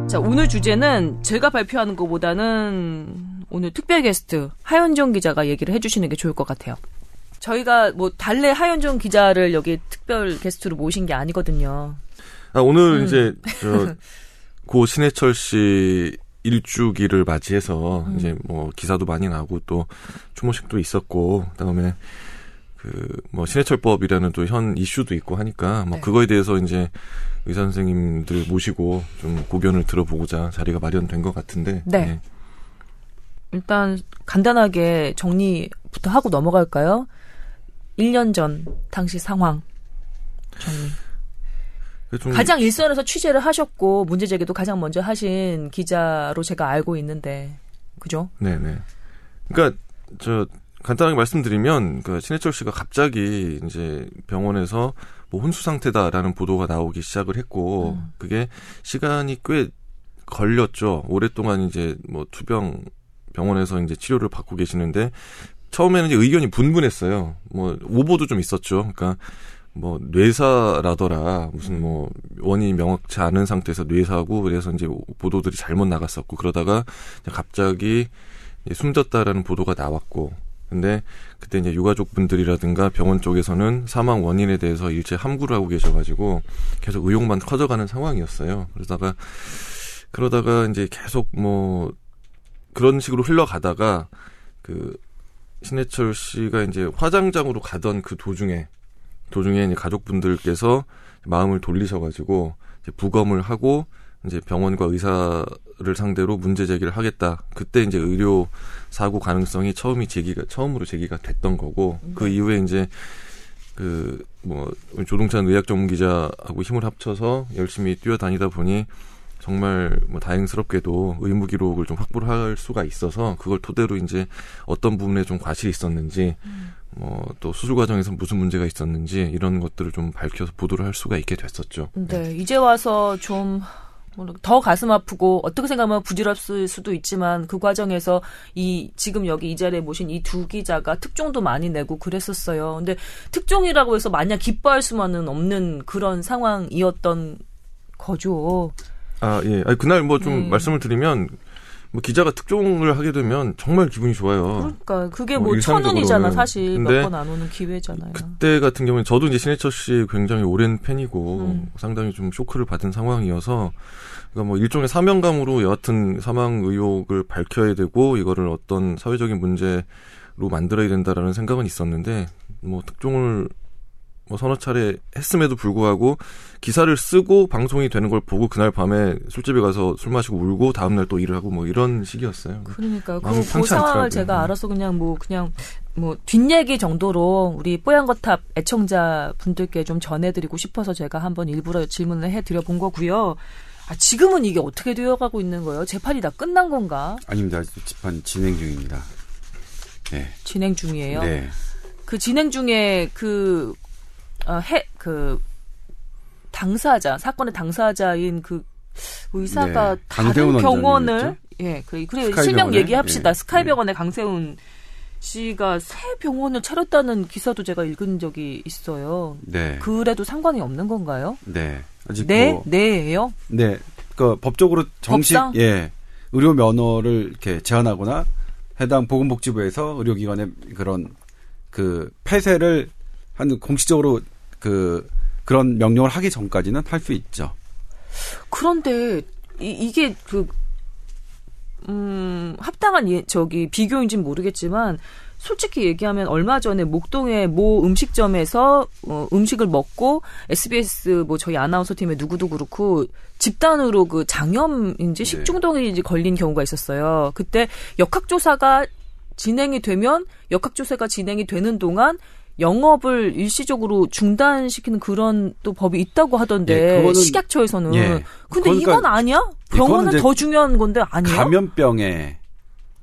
자, 오늘 주제는 제가 발표하는 것보다는 오늘 특별 게스트 하현정 기자가 얘기를 해주시는 게 좋을 것 같아요. 저희가 뭐 달래 하현정 기자를 여기 특별 게스트로 모신 게 아니거든요.
아, 오늘
음.
이제 저 [laughs] 고 신해철 씨 일주기를 맞이해서
음.
이제 뭐 기사도 많이 나고 또 추모식도 있었고 그다음에 그 뭐 신해철법이라는 또 현 이슈도 있고 하니까 뭐
네.
그거에 대해서 이제 의사 선생님들 모시고 좀 고견을 들어보고자 자리가 마련된 것 같은데
네. 일단 간단하게 정리부터 하고 넘어갈까요? 1년 전 당시 상황 정리.
그좀
가장 일선에서 취재를 하셨고 문제 제기도 가장 먼저 하신 기자로 제가 알고 있는데 그죠?
네네. 그러니까 저 간단하게 말씀드리면 그 신해철 씨가 갑자기 이제 병원에서 뭐 혼수 상태다라는 보도가 나오기 시작을 했고 그게 시간이 꽤 걸렸죠. 오랫동안 이제 뭐 투병 병원에서 이제 치료를 받고 계시는데 처음에는 이제 의견이 분분했어요. 뭐 오보도 좀 있었죠. 그러니까 뭐 뇌사라더라 무슨 뭐 원인이 명확치 않은 상태에서 뇌사고 그래서 이제 보도들이 잘못 나갔었고 그러다가 갑자기 숨졌다라는 보도가 나왔고 근데 그때 이제 유가족 분들이라든가 병원 쪽에서는 사망 원인에 대해서 일체 함구를 하고 계셔가지고 계속 의혹만 커져가는 상황이었어요. 그러다가 그러다가 이제 계속 뭐 그런 식으로 흘러가다가 그 신해철 씨가 이제 화장장으로 가던 그 도중에 도중에 이제 가족분들께서 마음을 돌리셔가지고 이제 부검을 하고 이제 병원과 의사를 상대로 문제 제기를 하겠다. 그때 이제 의료 사고 가능성이 처음이 제기가 처음으로 제기가 됐던 거고 그 이후에 이제 그 뭐 조동찬 의학 전문 기자하고 힘을 합쳐서 열심히 뛰어다니다 보니 정말 뭐 다행스럽게도 의무 기록을 좀 확보를 할 수가 있어서 그걸 토대로 이제 어떤 부분에 좀 과실이 있었는지 뭐또 수술 과정에서 무슨 문제가 있었는지 이런 것들을 좀 밝혀서 보도를 할 수가 있게 됐었죠.
네, 이제 와서 좀 더 가슴 아프고 어떻게 생각하면 부질없을 수도 있지만 그 과정에서 이 지금 여기 이 자리에 모신 이 두 기자가 특종도 많이 내고 그랬었어요. 근데 특종이라고 해서 마냥 기뻐할 수만은 없는 그런 상황이었던 거죠.
아, 예. 아니, 그날 뭐좀
네.
말씀을 드리면, 뭐 기자가 특종을 하게 되면 정말 기분이 좋아요.
그러니까 그게 뭐뭐
일상적으로는.
사실 몇 번 안 오는 기회잖아요.
그때 같은 경우는 저도 이제 신해철 씨 굉장히 오랜 팬이고
음.
상당히 좀 쇼크를 받은 상황이어서 그러니까 뭐 일종의 사명감으로 여하튼 사망 의혹을 밝혀야 되고 이거를 어떤 사회적인 문제로 만들어야 된다라는 생각은 있었는데 뭐 특종을 뭐 서너 차례 했음에도 불구하고 기사를 쓰고 방송이 되는 걸 보고 그날 밤에 술집에 가서 술 마시고 울고 다음날 또 일을 하고 뭐 이런 식이었어요.
그러니까 그, 그 상황을
않더라고요.
제가
음.
알아서 그냥 뭐 그냥 뭐 뒷얘기 정도로 우리 뽀얀거탑 애청자 분들께 좀 전해드리고 싶어서 제가 한번 일부러 질문을 해드려 본 거고요. 아, 지금은 이게 어떻게 되어가고 있는 거예요? 재판이 다 끝난 건가?
아닙니다. 아직 재판 진행 중입니다. 네.
진행 중이에요.
네.
그 진행 중에 그, 어, 해, 그, 당사자, 사건의 당사자인 그 의사가
네,
다른 병원을? 예, 그, 그래,
스카이
실명
병원에?
얘기합시다.
예,
스카이 병원의 강세훈 씨가 새 병원을 차렸다는 기사도 제가 읽은 적이 있어요.
네.
그래도 상관이 없는 건가요?
네. 아직
네,
뭐
네예요.
네. 그 법적으로 정식
법상?
예. 의료 면허를 이렇게 제한하거나 해당 보건복지부에서 의료기관의 그런 그 폐쇄를 한 공식적으로 그 그런 명령을 하기 전까지는 할 수 있죠.
그런데 이, 이게 그 음, 합당한 예, 저기 비교인지는 모르겠지만 솔직히 얘기하면 얼마 전에 목동의 모 음식점에서 어, 음식을 먹고 SBS 뭐 저희 아나운서 팀의 누구도 그렇고 집단으로 그 장염인지
네.
식중독인지 걸린 경우가 있었어요. 그때 역학조사가 진행이 되면 역학조사가 진행이 되는 동안 영업을 일시적으로 중단시키는 그런 또 법이 있다고 하던데
예, 그거는-
식약처에서는
예.
근데
그건
이건
그러니까-
아니야? 병원은 더 중요한 건데 아니야?
감염병에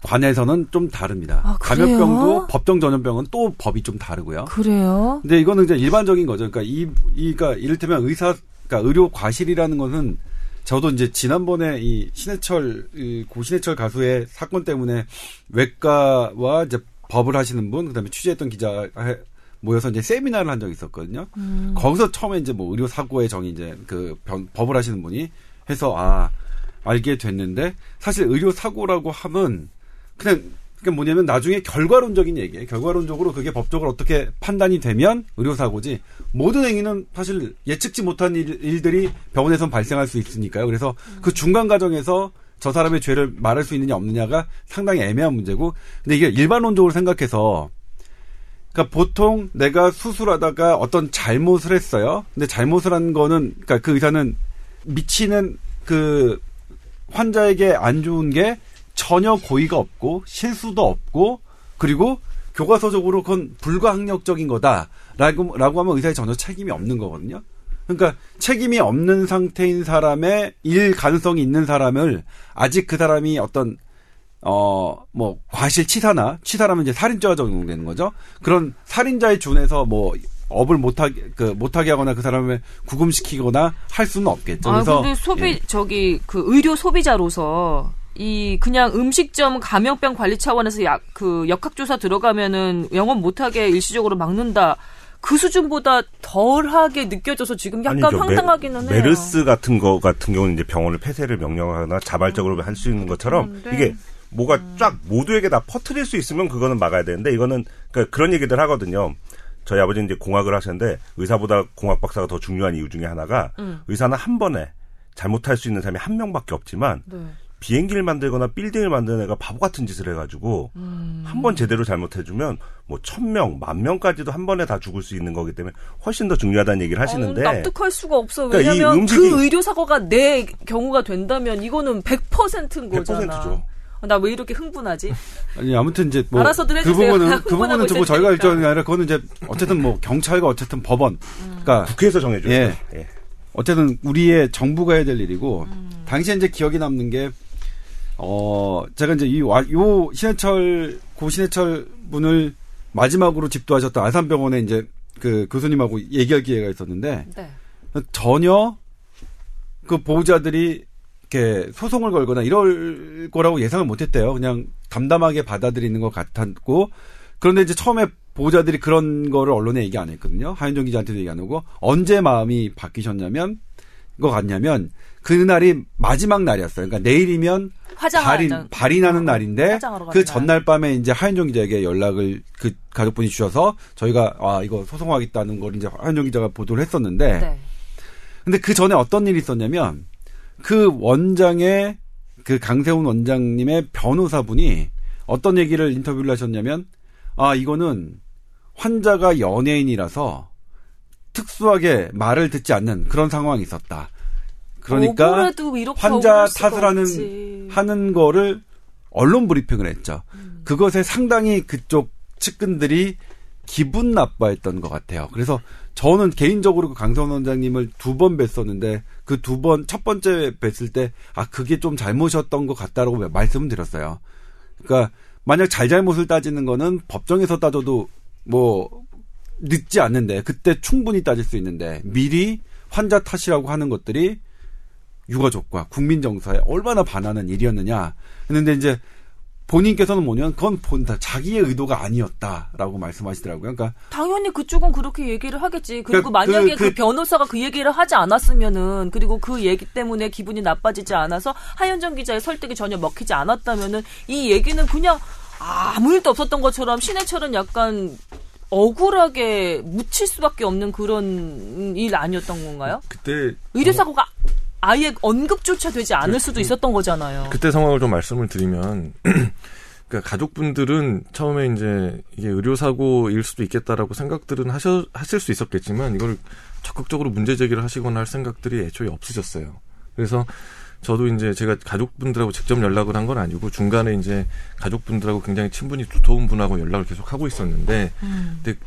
관해서는 좀 다릅니다.
아?
감염병도 법정 전염병은 또 법이 좀 다르고요.
그래요?
근데 이거는 이제 일반적인 거죠. 그러니까 이, 이가 이를테면 의사, 그러니까 의료 과실이라는 것은 저도 이제 지난번에 이 신해철, 이 고신해철 가수의 사건 때문에 외과와 이제 법을 하시는 분, 그 다음에 취재했던 기자 해- 모여서 이제 세미나를 한 적이 있었거든요.
음.
거기서 처음에 이제 뭐 의료 사고의 정의 이제 그 병- 법을 하시는 분이 해서 아, 알게 됐는데 사실 의료 사고라고 하면 그냥 그게 뭐냐면 나중에 결과론적인 얘기예요. 결과론적으로 그게 법적으로 어떻게 판단이 되면 의료 사고지 모든 행위는 사실 예측지 못한 일, 일들이 병원에선 발생할 수 있으니까요. 그래서 그 중간 과정에서 저 사람의 죄를 말할 수 있느냐 없느냐가 상당히 애매한 문제고 근데 이게 일반론적으로 생각해서 그러니까 보통 내가 수술하다가 어떤 잘못을 했어요. 근데 잘못을 한 거는 그러니까 그 의사는 미치는 그 환자에게 안 좋은 게 전혀 고의가 없고 실수도 없고 그리고 교과서적으로 그건 불가항력적인 거다라고 라고 하면 의사에 전혀 책임이 없는 거거든요. 그러니까 책임이 없는 상태인 사람의 일 가능성이 있는 사람을 아직 그 사람이 어떤 어, 뭐, 과실 치사나, 치사라면 이제 살인죄가 적용되는 거죠. 그런 살인자에 준해서 뭐, 업을 못하게, 그, 못하게 하거나 그 사람을 구금시키거나 할 수는 없겠죠.
아,
그래서.
근데 소비,
예.
저기, 그 의료 소비자로서, 이, 그냥 음식점 감염병 관리 차원에서 약, 그, 역학조사 들어가면은 영업 못하게 일시적으로 막는다. 그 수준보다 덜하게 느껴져서 지금 약간
아니죠.
황당하기는
메,
해요.
메르스 같은 거 같은 경우는 이제 병원을 폐쇄를 명령하거나 자발적으로 할 수 있는 것처럼
그런데,
이게 뭐가 쫙 모두에게 다 퍼뜨릴 수 있으면 그거는 막아야 되는데 이거는 그런 얘기들 하거든요. 저희 아버지는 이제 공학을 하셨는데 의사보다 공학 박사가 더 중요한 이유 중에 하나가
음.
의사는 한 번에 잘못할 수 있는 사람이 한 명밖에 없지만
네.
비행기를 만들거나 빌딩을 만드는 애가 바보 같은 짓을 해가지고
음.
한번 제대로 잘못해주면 뭐 천 명, 만 명까지도 한 번에 다 죽을 수 있는 거기 때문에 훨씬 더 중요하다는 얘기를 하시는데
어, 납득할 수가 없어.
그러니까 이
왜냐면
음식이-
그 의료 사고가 내 경우가 된다면 이거는 100%인 거잖아.
100%죠.
나 왜 이렇게 흥분하지? [laughs]
아니, 아무튼 이제 뭐.
알아서들
그
해주세요.
부분은, [laughs] 그 부분은
있을
저희가. 일정이 아니라 그거는 이제 어쨌든 뭐 경찰과 어쨌든 법원. 그러니까
국회에서 정해줘요.
예.
예.
어쨌든 우리의 정부가 해야 될 일이고
음.
당시에 이제 기억에 남는 게 어, 제가 이제 이, 와- 요, 신해철, 고 신해철 분을 마지막으로 집도하셨던 아산병원에 이제 그 교수님하고 얘기할 기회가 있었는데
네.
전혀 그 보호자들이 이렇게 소송을 걸거나 이럴 거라고 예상을 못했대요. 그냥 담담하게 받아들이는 것 같았고 그런데 이제 처음에 보호자들이 그런 거를 언론에 얘기 안 했거든요. 하윤정 기자한테도 얘기 안 하고 언제 마음이 바뀌셨냐면 거 같냐면 그날이 마지막 날이었어요. 그러니까 내일이면 발이 발이 나는 날인데 그 전날 밤에 이제 하윤정 기자에게 연락을 그 가족분이 주셔서 저희가 아 이거 소송하겠다는 걸 이제 하윤정 기자가 보도를 했었는데 네. 근데 그 전에 어떤 일이 있었냐면 그 원장의 그 강세훈 원장님의 변호사분이 어떤 얘기를 인터뷰를 하셨냐면 아 이거는 환자가 연예인이라서 특수하게 말을 듣지 않는 그런 상황이 있었다. 그러니까 환자 탓을 하는 하는 거를 언론 브리핑을 했죠. 음. 그것에 상당히 그쪽 측근들이 기분 나빠했던 것 같아요. 그래서 저는 개인적으로 그 강선 원장님을 두 번 뵀었는데 그 두 번 첫 번째 뵀을 때 아 그게 좀 잘못이었던 것 같다라고 말씀을 드렸어요. 그러니까 만약 잘잘못을 따지는 거는 법정에서 따져도 뭐 늦지 않는데 그때 충분히 따질 수 있는데 미리 환자 탓이라고 하는 것들이 유가족과 국민 정서에 얼마나 반하는 일이었느냐. 했는데 이제 본인께서는 뭐냐면 그건 본다 자기의 의도가 아니었다라고 말씀하시더라고요. 그러니까
당연히 그쪽은 그렇게 얘기를 하겠지. 그리고 그러니까 만약에 그, 그, 그, 변호사가 그 얘기를 하지 않았으면은 그리고 그 얘기 때문에 기분이 나빠지지 않아서 하현정 기자의 설득이 전혀 먹히지 않았다면은 이 얘기는 그냥 아무 일도 없었던 것처럼 신해철은 약간 억울하게 묻힐 수밖에 없는 그런 일 아니었던 건가요?
그때
의료 사고가 아예 언급조차 되지 않을 수도 있었던 거잖아요.
그때 상황을 좀 말씀을 드리면 [clears throat] 그러니까 가족분들은 처음에 이제 이게 의료 사고일 수도 있겠다라고 생각들은 하셔, 하실 수 있었겠지만 이걸 적극적으로 문제 제기를 하시거나 할 생각들이 애초에 없으셨어요. 그래서 저도 이제 제가 가족분들하고 직접 연락을 한 건 아니고 중간에 이제 가족분들하고 굉장히 친분이 두터운 분하고 연락을 계속 하고 있었는데 음. 근데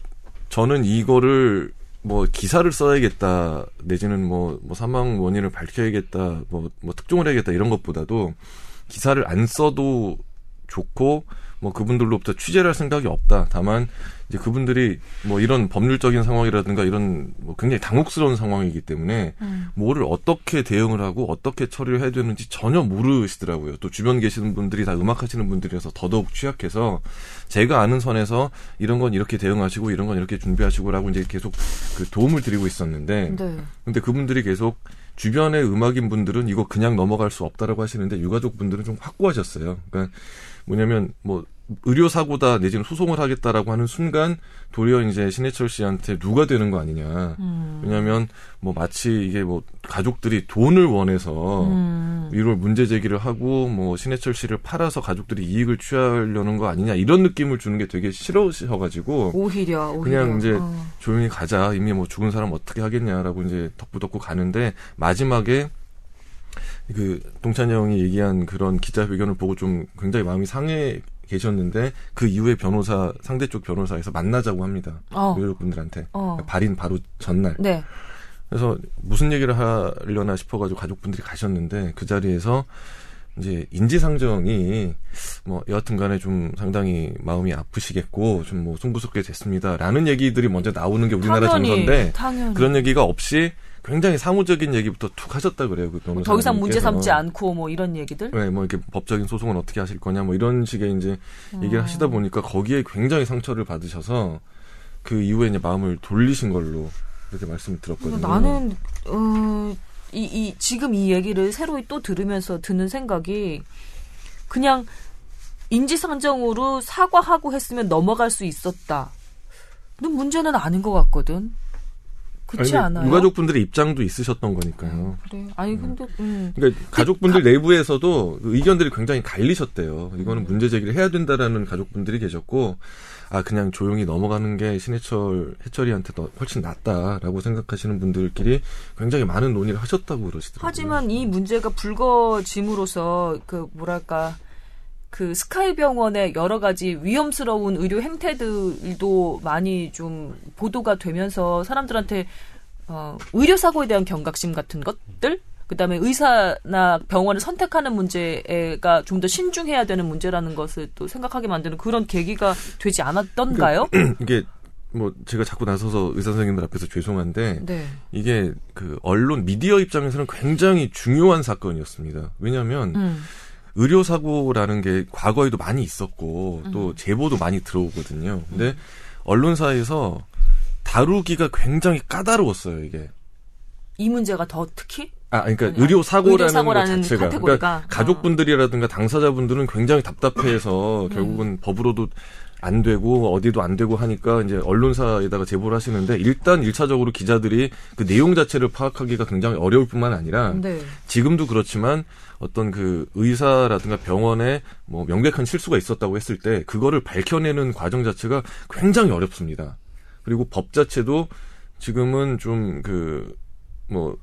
저는 이거를 뭐 기사를 써야겠다 내지는 뭐, 뭐 사망 원인을 밝혀야겠다 뭐, 뭐 특종을 해야겠다 이런 것보다도 기사를 안 써도 좋고 뭐 그분들로부터 취재를 할 생각이 없다. 다만 이제 그분들이 뭐 이런 법률적인 상황이라든가 이런 뭐 굉장히 당혹스러운 상황이기 때문에 음. 뭐를 어떻게 대응을 하고 어떻게 처리를 해야 되는지 전혀 모르시더라고요. 또 주변 계시는 분들이 다 음악 하시는 분들이라서 더더욱 취약해서 제가 아는 선에서 이런 건 이렇게 대응하시고 이런 건 이렇게 준비하시고라고 이제 계속 그 도움을 드리고 있었는데 네. 근데 그분들이 계속 주변의 음악인 분들은 이거 그냥 넘어갈 수 없다라고 하시는데 유가족 분들은 좀 확고하셨어요. 그러니까 뭐냐면 뭐 의료 사고다 내지는 소송을 하겠다라고 하는 순간 도리어 이제 신해철 씨한테 누가 되는 거 아니냐. 음. 왜냐하면 뭐 마치 이게 뭐 가족들이 돈을 원해서 음. 이걸 문제 제기를 하고 뭐 신해철 씨를 팔아서 가족들이 이익을 취하려는 거 아니냐 이런 느낌을 주는 게 되게 싫으셔가지고
오히려, 오히려.
그냥 이제 어. 조용히 가자 이미 뭐 죽은 사람 어떻게 하겠냐라고 이제 덕부덕고 가는데 마지막에 그 동찬이 형이 얘기한 그런 기자회견을 보고 좀 굉장히 마음이 상해 계셨는데 그 이후에 변호사 상대 쪽 변호사에서 만나자고 합니다. 어. 유족분들한테 어. 발인 바로 전날. 네. 그래서 무슨 얘기를 하려나 싶어가지고 가족분들이 가셨는데 그 자리에서 이제 인지상정이 뭐 여하튼간에 좀 상당히 마음이 아프시겠고 좀뭐 승부스럽게 됐습니다라는 얘기들이 먼저 나오는 게 우리나라 당연히, 정서인데 당연히. 그런 얘기가 없이 굉장히 사무적인 얘기부터 툭 하셨다 그래요. 그 변호사.
더 이상 문제 삼지 않고 뭐 이런 얘기들?
네, 뭐 이렇게 법적인 소송은 어떻게 하실 거냐 뭐 이런 식의 이제 음. 얘기를 하시다 보니까 거기에 굉장히 상처를 받으셔서 그 이후에 이제 마음을 돌리신 걸로 그렇게 말씀을 들었거든요.
나는 어, 이, 이 지금 이 얘기를 새로이 또 들으면서 드는 생각이 그냥 인지상정으로 사과하고 했으면 넘어갈 수 있었다. 는 문제는 아닌 것 같거든. 그렇지 않아요?
유가족분들의 입장도 있으셨던 거니까요.
아, 그래. 아니 음. 근데 음.
그러니까 가족분들 가... 내부에서도 그 의견들이 굉장히 갈리셨대요. 이거는 음. 문제 제기를 해야 된다라는 가족분들이 계셨고 아 그냥 조용히 넘어가는 게 신해철 해철이한테 더 훨씬 낫다라고 생각하시는 분들끼리 굉장히 많은 논의를 하셨다고 그러시더라고요.
하지만 이 문제가 불거짐으로써 그 뭐랄까 그 스카이 병원의 여러 가지 위험스러운 의료 행태들도 많이 좀 보도가 되면서 사람들한테 어, 의료 사고에 대한 경각심 같은 것들 그다음에 의사나 병원을 선택하는 문제가 좀 더 신중해야 되는 문제라는 것을 또 생각하게 만드는 그런 계기가 되지 않았던가요?
그러니까 [clears throat] 이게 뭐 제가 자꾸 나서서 의사 선생님들 앞에서 죄송한데
네.
이게 그 언론 미디어 입장에서는 굉장히 중요한 사건이었습니다. 왜냐하면
음.
의료 사고라는 게 과거에도 많이 있었고 또 제보도 많이 들어오거든요. 근데 언론사에서 다루기가 굉장히 까다로웠어요, 이게.
이 문제가 더 특히
아, 그러니까. 의료 사고라는 것 자체가
카테고리가?
그러니까 가족분들이라든가 당사자분들은 굉장히 답답해해서 결국은 법으로도 안 되고 어디도 안 되고 하니까 이제 언론사에다가 제보를 하시는데 일단 일차적으로 기자들이 그 내용 자체를 파악하기가 굉장히 어려울 뿐만 아니라
네.
지금도 그렇지만 어떤 그 의사라든가 병원에 뭐 명백한 실수가 있었다고 했을 때 그거를 밝혀내는 과정 자체가 굉장히 어렵습니다. 그리고 법 자체도 지금은 좀 그 뭐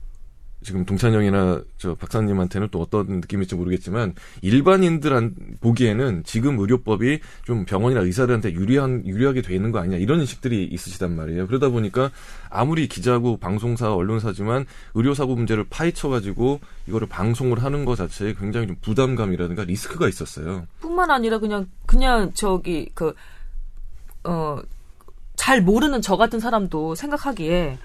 지금 동찬영이나 저 박사님한테는 또 어떤 느낌일지 모르겠지만 일반인들 보기에는 지금 의료법이 좀 병원이나 의사들한테 유리한 유리하게 돼 있는 거 아니냐 이런 인식들이 있으시단 말이에요. 그러다 보니까 아무리 기자고 방송사 언론사지만 의료 사고 문제를 파헤쳐 가지고 이거를 방송을 하는 것 자체에 굉장히 좀 부담감이라든가 리스크가 있었어요.
뿐만 아니라 그냥 그냥 저기 그 어 잘 모르는 저 같은 사람도 생각하기에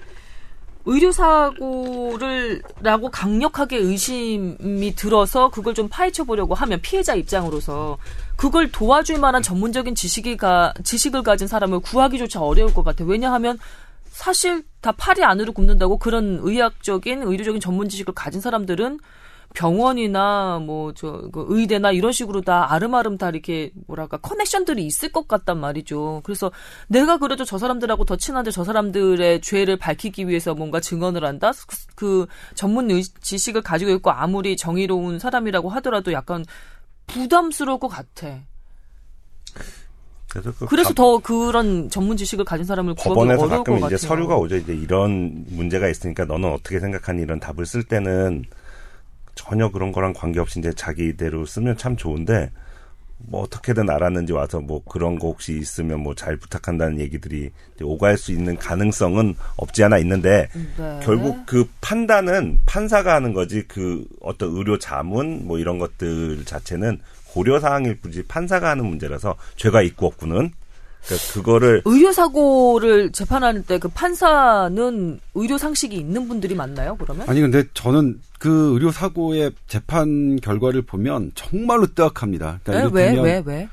의료 사고를 라고 강력하게 의심이 들어서 그걸 좀 파헤쳐 보려고 하면 피해자 입장으로서 그걸 도와줄 만한 전문적인 지식이 가 지식을 가진 사람을 구하기조차 어려울 것 같아요. 왜냐하면 사실 다 팔이 안으로 굽는다고 그런 의학적인 의료적인 전문 지식을 가진 사람들은 병원이나 뭐 저 의대나 이런 식으로 다 아름아름 다 이렇게 뭐랄까 커넥션들이 있을 것 같단 말이죠. 그래서 내가 그래도 저 사람들하고 더 친한데 저 사람들의 죄를 밝히기 위해서 뭔가 증언을 한다. 그, 그 전문 의, 지식을 가지고 있고 아무리 정의로운 사람이라고 하더라도 약간 부담스러울 것 같아.
그래서, 그
그래서
가-
더 그런 전문 지식을 가진 사람을
법원에서 가끔
같아요.
이제 서류가 오죠. 이제 이런 문제가 있으니까 너는 어떻게 생각하니 이런 답을 쓸 때는 전혀 그런 거랑 관계없이 이제 자기대로 쓰면 참 좋은데 뭐 어떻게든 알았는지 와서 뭐 그런 거 혹시 있으면 뭐 잘 부탁한다는 얘기들이 오갈 수 있는 가능성은 없지 않아 있는데
네.
결국 그 판단은 판사가 하는 거지 그 어떤 의료 자문 뭐 이런 것들 자체는 고려 사항일 뿐이지 판사가 하는 문제라서 죄가 있고 없고는 그러니까 그거를
의료 사고를 재판할 때그 판사는 의료 상식이 있는 분들이 많나요? 그러면?
아니 근데 저는 그 의료 사고의 재판 결과를 보면 정말로 뜨악합니다.
네,
그러니까
왜, 왜, 왜?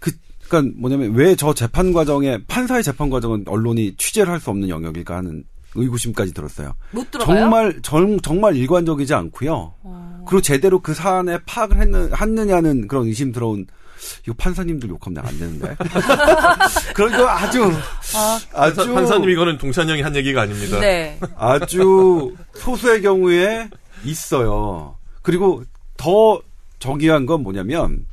그 그러니까 뭐냐면 왜 저 재판 과정에 판사의 재판 과정은 언론이 취재를 할 수 없는 영역일까 하는 의구심까지 들었어요.
못 들어가요?
정말 정, 정말 일관적이지 않고요.
어.
그리고 제대로 그 사안에 파악을 했느, 했느냐는 그런 의심 들어온 이거 판사님들 욕하면 안 되는데. [laughs] 그런 거 아주
아,
아주
판사, 판사님 이거는 동찬영이 한 얘기가 아닙니다.
네.
아주 소수의 경우에 있어요. 그리고 더 정의한 건 뭐냐면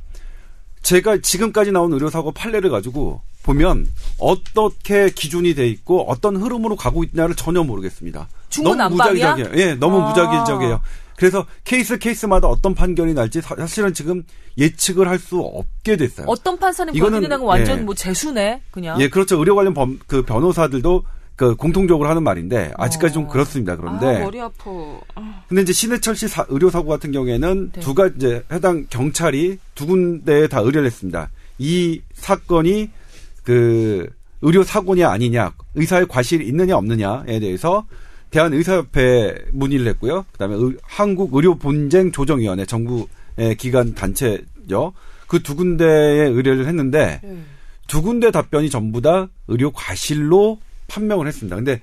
제가 지금까지 나온 의료사고 판례를 가지고 보면 어떻게 기준이 돼 있고 어떤 흐름으로 가고 있냐를 전혀 모르겠습니다. 너무? 무작위적이에요. 예, 너무
아.
무작위적이에요. 그래서 케이스 케이스마다 어떤 판결이 날지 사- 사실은 지금 예측을 할 수 없게 됐어요.
어떤 판사님
이거는,
완전
예.
뭐 재수네, 그냥.
예, 그렇죠. 의료 관련 범, 그 변호사들도 그 공통적으로 하는 말인데 아직까지 좀
어.
그렇습니다. 그런데
아, 머리 아파. 아,
근데 이제 신해철 씨 사- 의료 사고 같은 경우에는
네.
두 가지 이제 해당 경찰이 두 군데에 다 의뢰를 했습니다. 이 사건이 그 의료 사고냐 아니냐, 의사의 과실이 있느냐 없느냐에 대해서 대한의사협회 문의를 했고요. 그다음에 의- 한국의료분쟁조정위원회 정부의 기관 단체죠. 그 두 군데에 의뢰를 했는데
음.
두 군데 답변이 전부 다 의료 과실로 판명을 했습니다. 근데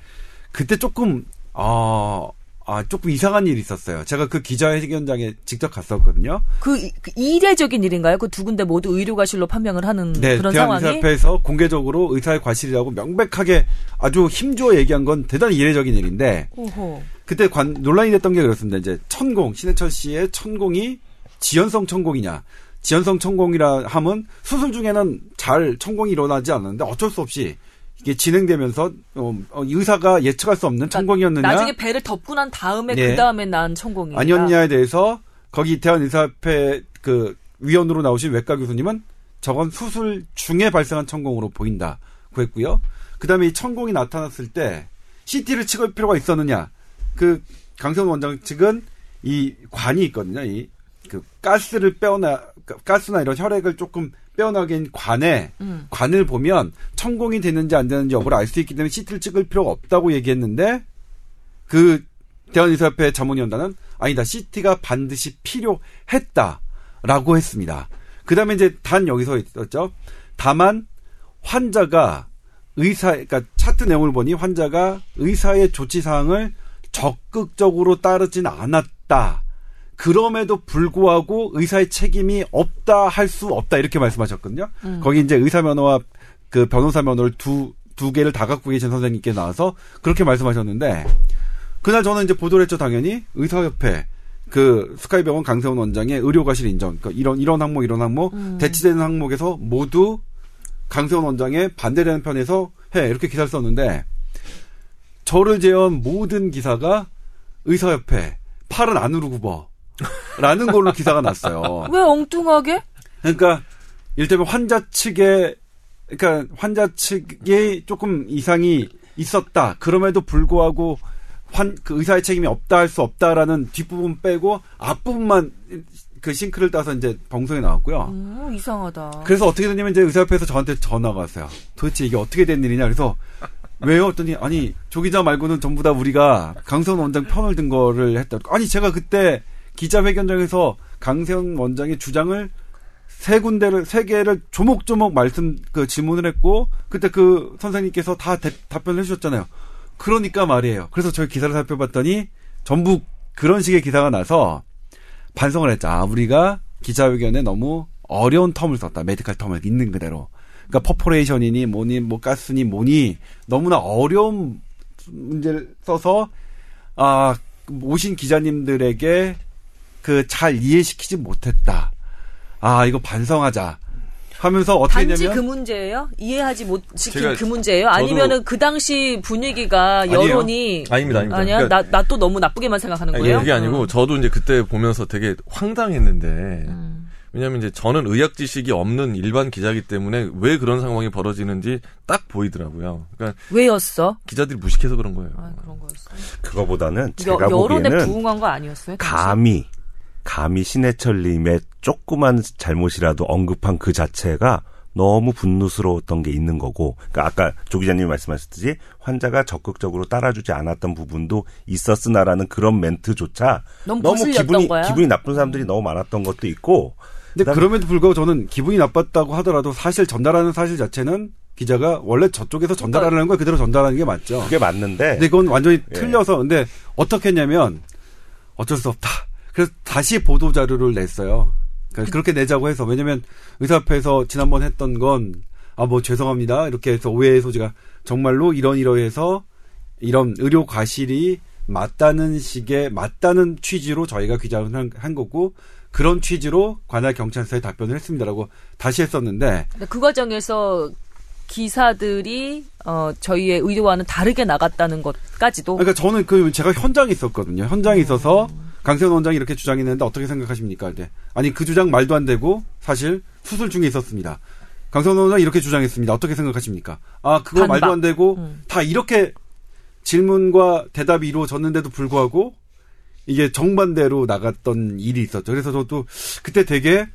그때 조금 어, 아 조금 이상한 일이 있었어요. 제가 그 기자회견장에 직접 갔었거든요.
그, 이- 그 이례적인 일인가요? 그 두 군데 모두 의료과실로 판명을 하는
네,
그런 상황이?
대한의사협회에서 공개적으로 의사의 과실이라고 명백하게 아주 힘주어 얘기한 건 대단히 이례적인 일인데
오호.
그때 관, 논란이 됐던 게 그렇습니다. 이제 천공 신해철 씨의 천공이 지연성 천공이냐? 지연성 천공이라 함은 수술 중에는 잘 천공이 일어나지 않는데 어쩔 수 없이 이게 진행되면서 어, 어, 의사가 예측할 수 없는 천공이었느냐
나 중에 배를 덮고 난 다음에
네.
그 다음에 난 천공이
아니었냐에 대해서 거기 대한의사협회 그 위원으로 나오신 외과 교수님은 저건 수술 중에 발생한 천공으로 보인다 그랬고요. 그다음에 이 천공이 나타났을 때 CT를 찍을 필요가 있었느냐? 그 강세훈 원장 측은 이 관이 있거든요. 이 그 가스를 빼어나 가스나 이런 혈액을 조금 답변하기엔 관에
음.
관을 보면 천공이 되는지 안 되는지 여부를 알 수 있기 때문에 시트를 찍을 필요가 없다고 얘기했는데 그 대한의사협회 자문위원단은 아니다 시트가 반드시 필요했다라고 했습니다. 그다음에 이제 단 여기서 있었죠. 다만 환자가 의사 그러니까 차트 내용을 보니 환자가 의사의 조치 사항을 적극적으로 따르진 않았다. 그럼에도 불구하고 의사의 책임이 없다 할 수 없다 이렇게 말씀하셨거든요. 거기 이제 의사 면허와 그 변호사 면허를 두 두 개를 다 갖고 계신 선생님께 나와서 그렇게 말씀하셨는데 그날 저는 이제 보도를 했죠 당연히. 의사협회 그 스카이병원 강세훈 원장의 의료과실 인정. 그러니까 이런 이런 항목 이런 항목 대치되는 항목에서 모두 강세훈 원장의 반대되는 편에서 해 이렇게 기사를 썼는데 저를 제외한 모든 기사가 의사협회 팔은 안으로 굽어 라는 걸로 기사가 났어요.
왜 엉뚱하게?
그러니까 일테면 환자 측에 그러니까 환자 측에 조금 이상이 있었다. 그럼에도 불구하고 환, 그 의사의 책임이 없다 할 수 없다라는 뒷부분 빼고 앞부분만 그 싱크를 따서 이제 방송에 나왔고요.
음, 이상하다.
그래서 어떻게 됐냐면 이제 의사협회에서 저한테 전화가 왔어요. 도대체 이게 어떻게 된 일이냐. 그래서 왜요? 했더니 아니 조 기자 말고는 전부 다 우리가 강세훈 원장 편을 든 거를 했다. 아니 제가 그때 기자회견장에서 강세훈 원장의 주장을 세 군데를 세 개를 조목조목 말씀 그 질문을 했고 그때 그 선생님께서 다 대- 답변을 해주셨잖아요. 그러니까 말이에요. 그래서 저희 기사를 살펴봤더니 전부 그런 식의 기사가 나서 반성을 했죠. 아, 우리가 기자회견에 너무 어려운 term을 썼다. 메디칼 텀을 있는 그대로. 그러니까 perforation이니 뭐니 뭐 가스니 뭐니 너무나 어려운 문제를 써서 아 오신 기자님들에게 그 잘 이해시키지 못했다. 아 이거 반성하자 하면서 어떻게
단지
했냐면
그 문제예요? 이해하지 못 시킨 그 문제예요? 아니면은 그 당시 분위기가
아니에요.
여론이
아닙니다, 아닙니다.
아니야?
그러니까-
나나 또 너무 나쁘게만 생각하는
아니,
거예요?
그게 아니고
어.
저도 이제 그때 보면서 되게 황당했는데
음.
왜냐하면 이제 저는 의학 지식이 없는 일반 기자이기 때문에 왜 그런 상황이 벌어지는지 딱 보이더라고요. 그러니까
왜였어?
기자들이 무식해서 그런 거예요.
아, 그런 거였어.
그거보다는
여,
제가
여론에
보기에는
부응한 거 아니었어요?
감히 감히 신해철님의 조그만 잘못이라도 언급한 그 자체가 너무 분노스러웠던 게 있는 거고, 그러니까 아까 조 기자님이 말씀하셨듯이 환자가 적극적으로 따라주지 않았던 부분도 있었으나라는 그런 멘트조차
너무
너무 기분이
거야?
기분이 나쁜 사람들이 너무 많았던 것도 있고,
근데 그럼에도 불구하고 저는 기분이 나빴다고 하더라도 사실 전달하는 사실 자체는 기자가 원래 저쪽에서 전달하는 걸 그대로 전달하는 게 맞죠.
그게 맞는데
근데 그건 완전히
예.
틀려서 근데 어떻게 했냐면 어쩔 수 없다. 그래서 다시 보도 자료를 냈어요. 그러니까 그렇게 내자고 해서 왜냐면 의사협회에서 지난번 했던 건 아 뭐 죄송합니다 이렇게 해서 오해의 소지가 정말로 이런 이러해서 이런 의료 과실이 맞다는 식의 맞다는 취지로 저희가 귀장을 한, 한 거고 그런 취지로 관할 경찰서에 답변을 했습니다라고 다시 했었는데
그 과정에서 기사들이 어 저희의 의도와는 다르게 나갔다는 것까지도
그러니까 저는 그 제가 현장에 있었거든요. 현장에 있어서 강세현 원장이 이렇게 주장했는데 어떻게 생각하십니까? 네. 아니 그 주장 말도 안 되고 사실 수술 중에 있었습니다. 강세현 원장이 이렇게 주장했습니다. 어떻게 생각하십니까? 아 그거
반박.
말도 안 되고
음.
다 이렇게 질문과 대답이 이루어졌는데도 불구하고 이게 정반대로 나갔던 일이 있었죠. 그래서 저도 그때 되게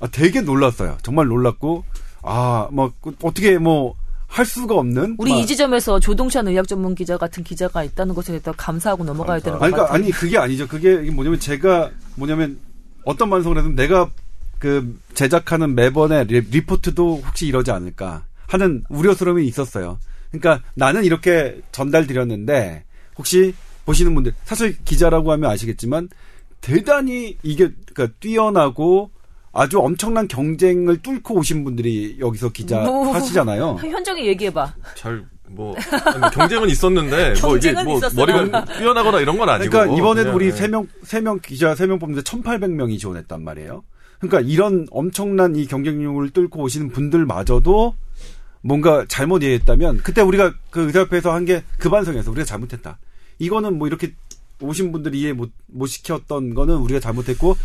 아, 되게 놀랐어요. 정말 놀랐고 아뭐 어떻게 뭐 할 수가 없는
우리
막-
이 지점에서 조동찬 의학 전문 기자 같은 기자가 있다는 것에 대해서 감사하고 넘어가야 되는 것
아니, 그러니까
같아요.
아니 그게 아니죠. 그게 뭐냐면 제가 뭐냐면 어떤 반성을 해도 내가 그 제작하는 매번의 리, 리포트도 혹시 이러지 않을까 하는 우려스러움이 있었어요. 그러니까 나는 이렇게 전달 드렸는데 혹시 보시는 분들 사실 기자라고 하면 아시겠지만 대단히 이게 그러니까 뛰어나고 아주 엄청난 경쟁을 뚫고 오신 분들이 여기서 기자
뭐.
하시잖아요. [laughs]
현정이 얘기해봐.
잘 뭐 경쟁은 있었는데 뭐 이게
경쟁은
뭐
있었으나.
머리가 뛰어나거나 이런 건 아니고.
그러니까 이번에도
그냥,
우리
예.
세명 세 명 기자 세 명 뽑는데 1,800명이 지원했단 말이에요. 그러니까 이런 엄청난 이 경쟁력을 뚫고 오시는 분들마저도 뭔가 잘못 이해했다면 그때 우리가 그 의사협회에서 한 게 그 반성에서 우리가 잘못했다. 이거는 뭐 이렇게 오신 분들이 이해 못, 못 시켰던 거는 우리가 잘못했고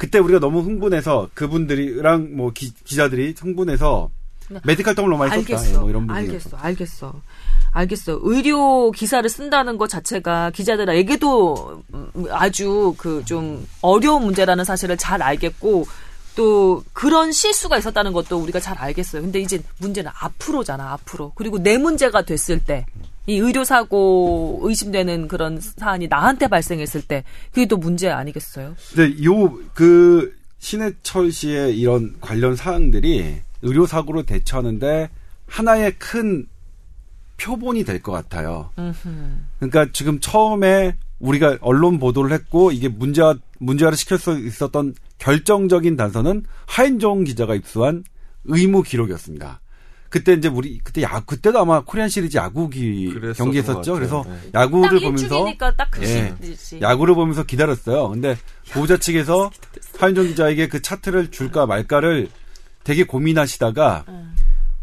그때 우리가 너무 흥분해서 그분들이랑 뭐 기, 기자들이 흥분해서 메디칼 텀을 너무 많이 썼다. 예,
알겠어.
뭐 이런 부분이
알겠어. 알겠어. 알겠어. 의료 기사를 쓴다는 것 자체가 기자들에게도 음, 아주 그 좀 어려운 문제라는 사실을 잘 알겠고 또 그런 실수가 있었다는 것도 우리가 잘 알겠어요. 근데 이제 문제는 앞으로잖아, 앞으로. 그리고 내 문제가 됐을 때, 이 의료사고 의심되는 그런 사안이 나한테 발생했을 때, 그게 또 문제 아니겠어요?
근데 요, 그, 신해철 씨의 이런 관련 사항들이 의료사고로 대처하는데 하나의 큰 표본이 될 것 같아요. 그러니까 지금 처음에 우리가 언론 보도를 했고 이게 문제화 문제화를 시킬 수 있었던 결정적인 단서는 하인종 기자가 입수한 의무 기록이었습니다. 그때 이제 우리 그때 야 그때도 아마 코리안 시리즈 야구기
그랬었던
경기했었죠.
것
그래서.
네.
딱
야구를 보면서
일주기니까 딱그
예. 야구를 보면서 기다렸어요. 근데 보호자 측에서 하인종 기자에게 그 차트를 줄까 말까를 되게 고민하시다가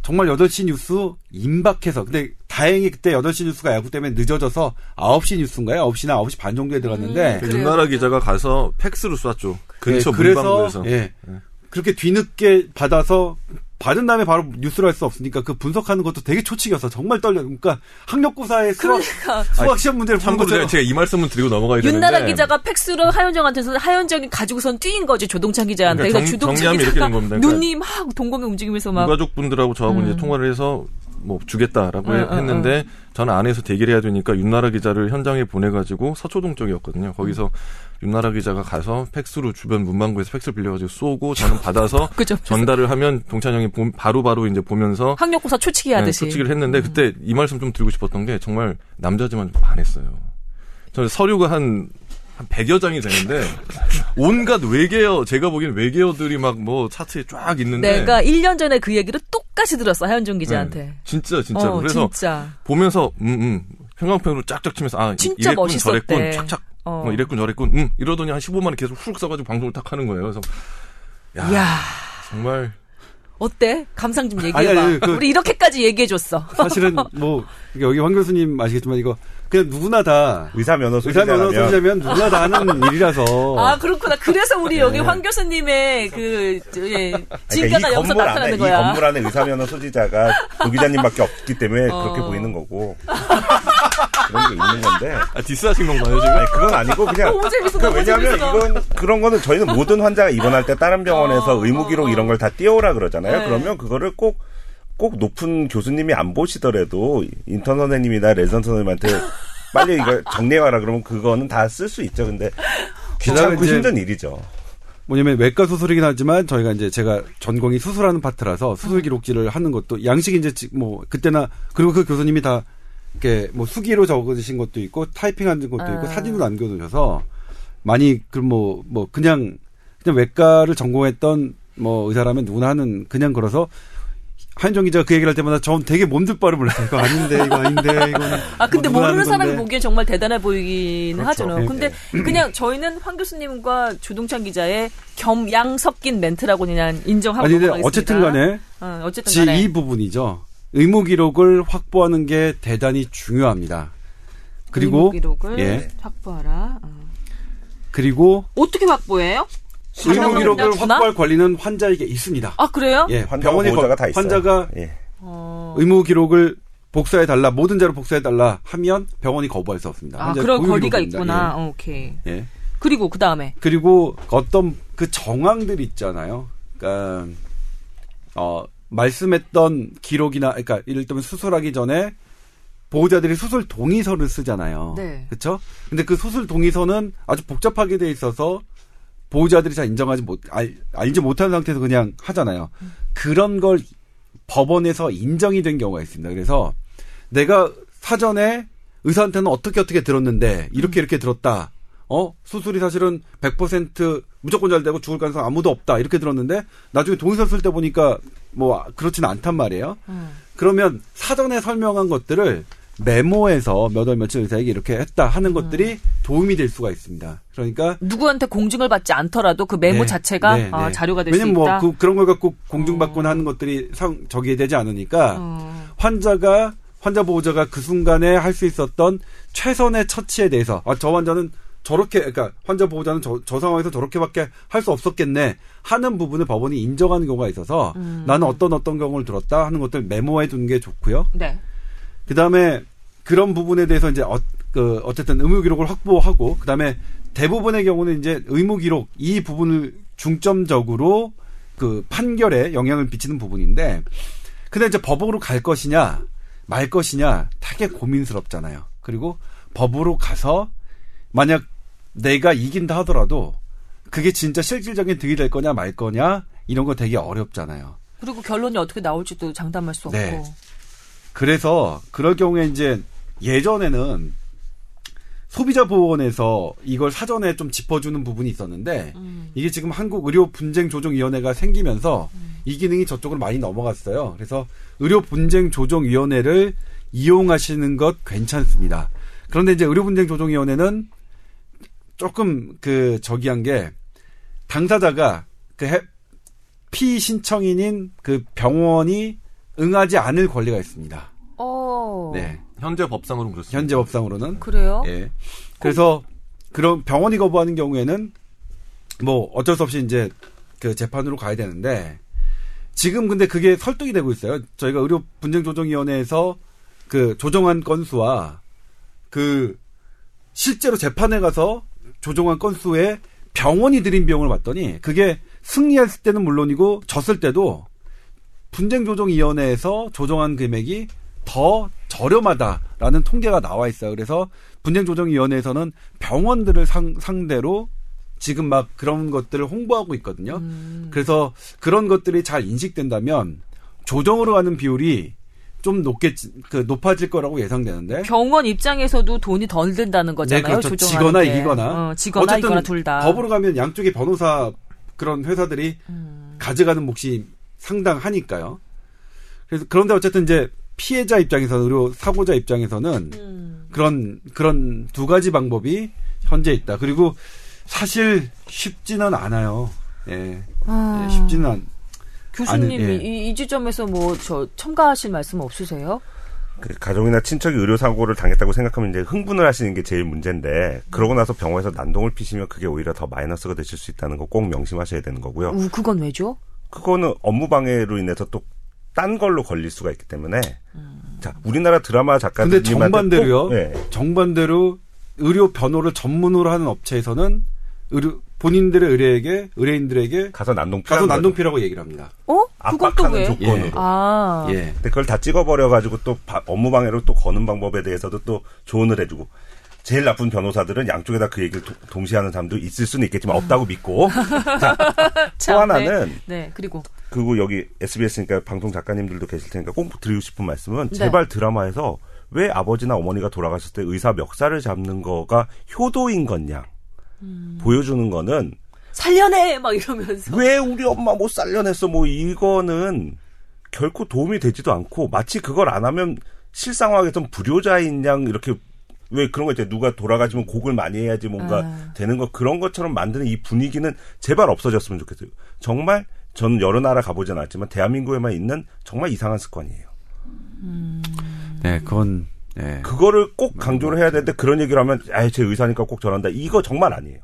정말 8시 뉴스 임박해서 근데 다행히 그때 8시 뉴스가 야구 때문에 늦어져서 9시 뉴스인가요? 9시나 9시 반 정도에 들어갔는데
그
그래요.
윤나라 기자가 가서 팩스로 쐈죠. 근처
예, 그래서
문방구에서.
예.
예.
그렇게 뒤늦게 받아서 받은 다음에 바로 뉴스를 할 수 없으니까 그 분석하는 것도 되게 초치겨서 정말 떨려. 그러니까 학력고사의 수학,
그러니까
수학 시험 문제를
참고로 제가, 제가 이 말씀을 드리고 넘어가야 되는데.
윤나라 기자가 팩스로 하현정한테서 하현정이 가지고선 뛰인 거지 조동찬 기자한테.
그러니까
그래서
정- 이렇게
기자가
된 겁니다. 그러니까
눈이 막 동공에 움직이면서 막
유가족 분들하고 저하고
음.
이제 통화를 해서 뭐 주겠다라고
응, 응,
했는데 저는 안에서 대기를 해야 되니까 윤나라 기자를 현장에 보내가지고 서초동 쪽이었거든요. 거기서 윤나라 기자가 가서 팩스로 주변 문방구에서 팩스를 빌려가지고 쏘고 저는 받아서. [laughs] 전달을 하면 동찬 형이 보- 바로 바로 이제 보면서
학력고사 초치기
네,
하듯이.
솔직히를 했는데 그때 이 말씀 좀 드리고 싶었던 게 정말 남자지만 좀 반했어요. 저는 서류가 한, 한 100여 장이 되는데 온갖 외계어 제가 보기엔 외계어들이 막 뭐 차트에 쫙 있는데
내가 1년 전에 그 얘기를 똑같이 들었어 하현종 기자한테.
네, 진짜 진짜
어,
그래서
진짜.
보면서 음음 형광펜으로 짝짝 치면서 아
진짜
이랬군
멋있었대.
저랬군 착착
어.
뭐 이랬군 저랬군 음 이러더니 한 15만 원 계속 훅 써가지고 방송을 딱 하는 거예요. 그래서 야,
야
정말
어때? 감상 좀 얘기해봐.
아니, 아니, 그-
우리 이렇게까지 얘기해줬어.
사실은 뭐 여기 황 교수님 아시겠지만 이거 그냥 누구나 다
의사 면허
의사 면허
소지자면
누구나 다 하는 [laughs] 일이라서
아 그렇구나. 그래서 우리 여기 황 교수님의 그 저, 예,
그러니까
진가가
이
여기서
건물 안에
나타나는
이
거야.
건물 안에 의사 면허 소지자가 [laughs] 도 기자님밖에 없기 때문에
어.
그렇게 보이는 거고 그런 게 있는 건데
아, 디스하신 건가요 지금?
아니 그건 아니고 그냥
너무 재밌어,
그
너무
왜냐하면
재밌어.
이건 그런 거는 저희는 모든 환자가 입원할 때 다른 병원에서
어,
의무 기록
어,
이런 걸 다 띄워오라 그러잖아요.
네.
그러면 그거를 꼭 꼭 높은 교수님이 안 보시더라도 인턴 선생님이나 레전 선생님한테 [laughs] 빨리 이거 정리해와라 그러면 그거는 다 쓸 수 있죠. 근데 귀찮고 힘든 일이죠.
뭐냐면 외과 수술이긴 하지만 저희가 이제 제가 전공이 수술하는 파트라서 수술 기록지를 하는 것도 양식이 이제 지- 뭐 그때나 그리고 그 교수님이 다 이렇게 뭐 수기로 적으신 것도 있고 타이핑한 것도 있고
아.
사진으로 남겨두셔서 많이 그뭐뭐 그냥 그냥 외과를 전공했던 뭐 의사라면 누구나 하는 그냥 걸어서 한정 기자가 그 얘기를 할 때마다 전 되게 몸둘 바를 몰랐어요. 이거 아닌데 이거 아닌데 이거는
아 근데
뭐
모르는 사람이. 보기엔 정말 대단해 보이긴
그렇죠.
하잖아요.
네,
근데 그냥 저희는 황 교수님과 조동찬 기자의 겸양 섞인 멘트라고 그냥 인정하고
아니 근데. 어쨌든 간에
어, 어쨌든
지
간에
이 부분이죠. 의무 기록을 확보하는 게 대단히 중요합니다. 그리고
의무 기록을
예.
확보하라. 어.
그리고
어떻게 확보해요?
의무
가정을
기록을
주나?
확보할 권리는 환자에게 있습니다.
아 그래요?
예, 병원이
보호자가
거-
다 있어요.
환자가
예.
어.
의무 기록을 복사해 달라 모든 자료 복사해 달라 하면 병원이 거부할 수 없습니다.
아 그런 거리가
기록입니다.
있구나. 어, 오케이.
예. 예.
그리고 그 다음에
그리고 어떤 그 정황들 있잖아요. 그러니까 어 말씀했던 기록이나 그러니까 예를 들면 수술하기 전에 보호자들이 수술 동의서를 쓰잖아요.
네.
그렇죠? 근데 그 수술 동의서는 아주 복잡하게 돼 있어서 보호자들이 잘 인정하지 못 알, 알지 못하는 상태에서 그냥 하잖아요. 그런 걸 법원에서 인정이 된 경우가 있습니다. 그래서 내가 사전에 의사한테는 어떻게 어떻게 들었는데 이렇게 이렇게 들었다. 어 수술이 사실은 100% 무조건 잘 되고 죽을 가능성 아무도 없다 이렇게 들었는데 나중에 동의서 쓸 때 보니까 뭐 그렇지는 않단 말이에요.
음.
그러면 사전에 설명한 것들을 메모해서 몇 월 며칠 의사에게 이렇게 했다 하는 것들이 도움이 될 수가 있습니다. 그러니까
누구한테 공증을 받지 않더라도 그 메모
네,
자체가
네,
아,
네.
자료가 될수
왜냐면
있다.
뭐 그, 그런 걸 갖고 공중받거나 하는 것들이 상 저기에 되지 않으니까
어.
환자가 환자 보호자가 그 순간에 할 수 있었던 최선의 처치에 대해서 아, 저 환자는 저렇게 그러니까 환자 보호자는 저, 저 상황에서 저렇게밖에 할 수 없었겠네 하는 부분을 법원이 인정하는 경우가 있어서
음.
나는 어떤 어떤 경우를 들었다 하는 것들 메모해 두는 게 좋고요.
네.
그 다음에 그런 부분에 대해서 이제 어, 그 어쨌든 의무 기록을 확보하고 그 다음에 대부분의 경우는 이제 의무 기록 이 부분을 중점적으로 그 판결에 영향을 미치는 부분인데 근데 이제 법으로 갈 것이냐 말 것이냐 되게 고민스럽잖아요. 그리고 법으로 가서 만약 내가 이긴다 하더라도 그게 진짜 실질적인 득이 될 거냐 말 거냐 이런 거 되게 어렵잖아요.
그리고 결론이 어떻게 나올지도 장담할 수 없고.
네. 그래서 그럴 경우에 이제 예전에는 소비자 보호원에서 이걸 사전에 좀 짚어주는 부분이 있었는데
음.
이게 지금 한국 의료 분쟁 조정 위원회가 생기면서 이 기능이 저쪽으로 많이 넘어갔어요. 그래서 의료 분쟁 조정 위원회를 이용하시는 것 괜찮습니다. 그런데 이제 의료 분쟁 조정 위원회는 조금 그 저기한 게 당사자가 그 해- 피신청인인 그 병원이 응하지 않을 권리가 있습니다.
어.
네.
현재 법상으로는 그렇습니다.
현재 법상으로는.
그래요?
예. 그래서 그런 병원이 거부하는 경우에는 뭐 어쩔 수 없이 이제 그 재판으로 가야 되는데 지금 근데 그게 설득이 되고 있어요. 저희가 의료 분쟁 조정 위원회에서 그 조정한 건수와 그 실제로 재판에 가서 조정한 건수에 병원이 들인 비용을 봤더니 그게 승리했을 때는 물론이고 졌을 때도 분쟁조정위원회에서 조정한 금액이 더 저렴하다라는 통계가 나와 있어요. 그래서 분쟁조정위원회에서는 병원들을 상, 상대로 지금 막 그런 것들을 홍보하고 있거든요.
음.
그래서 그런 것들이 잘 인식된다면 조정으로 가는 비율이 좀 높게 그 높아질 거라고 예상되는데
병원 입장에서도 돈이 덜 든다는 거잖아요.
네, 그렇죠. 지거나
게.
이기거나.
어, 지거나
어쨌든
이거나 둘 다.
법으로 가면 양쪽의 변호사 그런 회사들이
음.
가져가는 몫이 상당하니까요. 그래서 그런데 어쨌든 이제 피해자 입장에서 의료 사고자 입장에서는
음.
그런 그런 두 가지 방법이 현재 있다. 그리고 사실 쉽지는 않아요. 예,
아,
예, 쉽지는 않.
교수님
예.
이, 이 지점에서 뭐 저 첨가하실 말씀 없으세요?
그 가족이나 친척이 의료 사고를 당했다고 생각하면 이제 흥분을 하시는 게 제일 문제인데 그러고 나서 병원에서 난동을 피시면 그게 오히려 더 마이너스가 되실 수 있다는 거 꼭 명심하셔야 되는 거고요.
우, 그건 왜죠?
그거는 업무 방해로 인해서 또 딴 걸로 걸릴 수가 있기 때문에 자 우리나라 드라마 작가들
근데 정반대로요.
네.
정반대로 의료 변호를 전문으로 하는 업체에서는 의료 본인들의 의뢰에게 의뢰인들에게
가서 난동
가서 난동피라고 얘기를 합니다.
어? 또
압박하는
왜?
조건으로.
예.
아.
예.
근데 그걸 다 찍어버려 가지고 또 바- 업무 방해로 또 거는 방법에 대해서도 또 조언을 해주고 제일 나쁜 변호사들은 양쪽에다 그 얘기를 도- 동시에 하는 사람도 있을 수는 있겠지만 없다고 믿고 [laughs] 자, [laughs] 또
참,
하나는
네. 네, 그리고
그리고 여기 SBS니까 방송 작가님들도 계실 테니까 꼭 드리고 싶은 말씀은
네.
제발 드라마에서 왜 아버지나 어머니가 돌아가셨을 때 의사 멱살을 잡는 거가 효도인 것냐
음.
보여주는 거는
살려내 막 이러면서
왜 우리 엄마 못 살려냈어? 뭐 이거는 결코 도움이 되지도 않고 마치 그걸 안 하면 실상화하게 좀 불효자인 양 이렇게 왜 그런 거 있잖아요. 누가 돌아가시면 곡을 많이 해야지 뭔가
아.
되는 거 그런 것처럼 만드는 이 분위기는 제발 없어졌으면 좋겠어요. 정말 저는 여러 나라 가보진 않았지만 대한민국에만 있는 정말 이상한 습관이에요.
네, 그건 네.
그거를 꼭 강조를 해야 되는데 그런 얘기를 하면 아예 제 의사니까 꼭 전한다. 이거 정말 아니에요.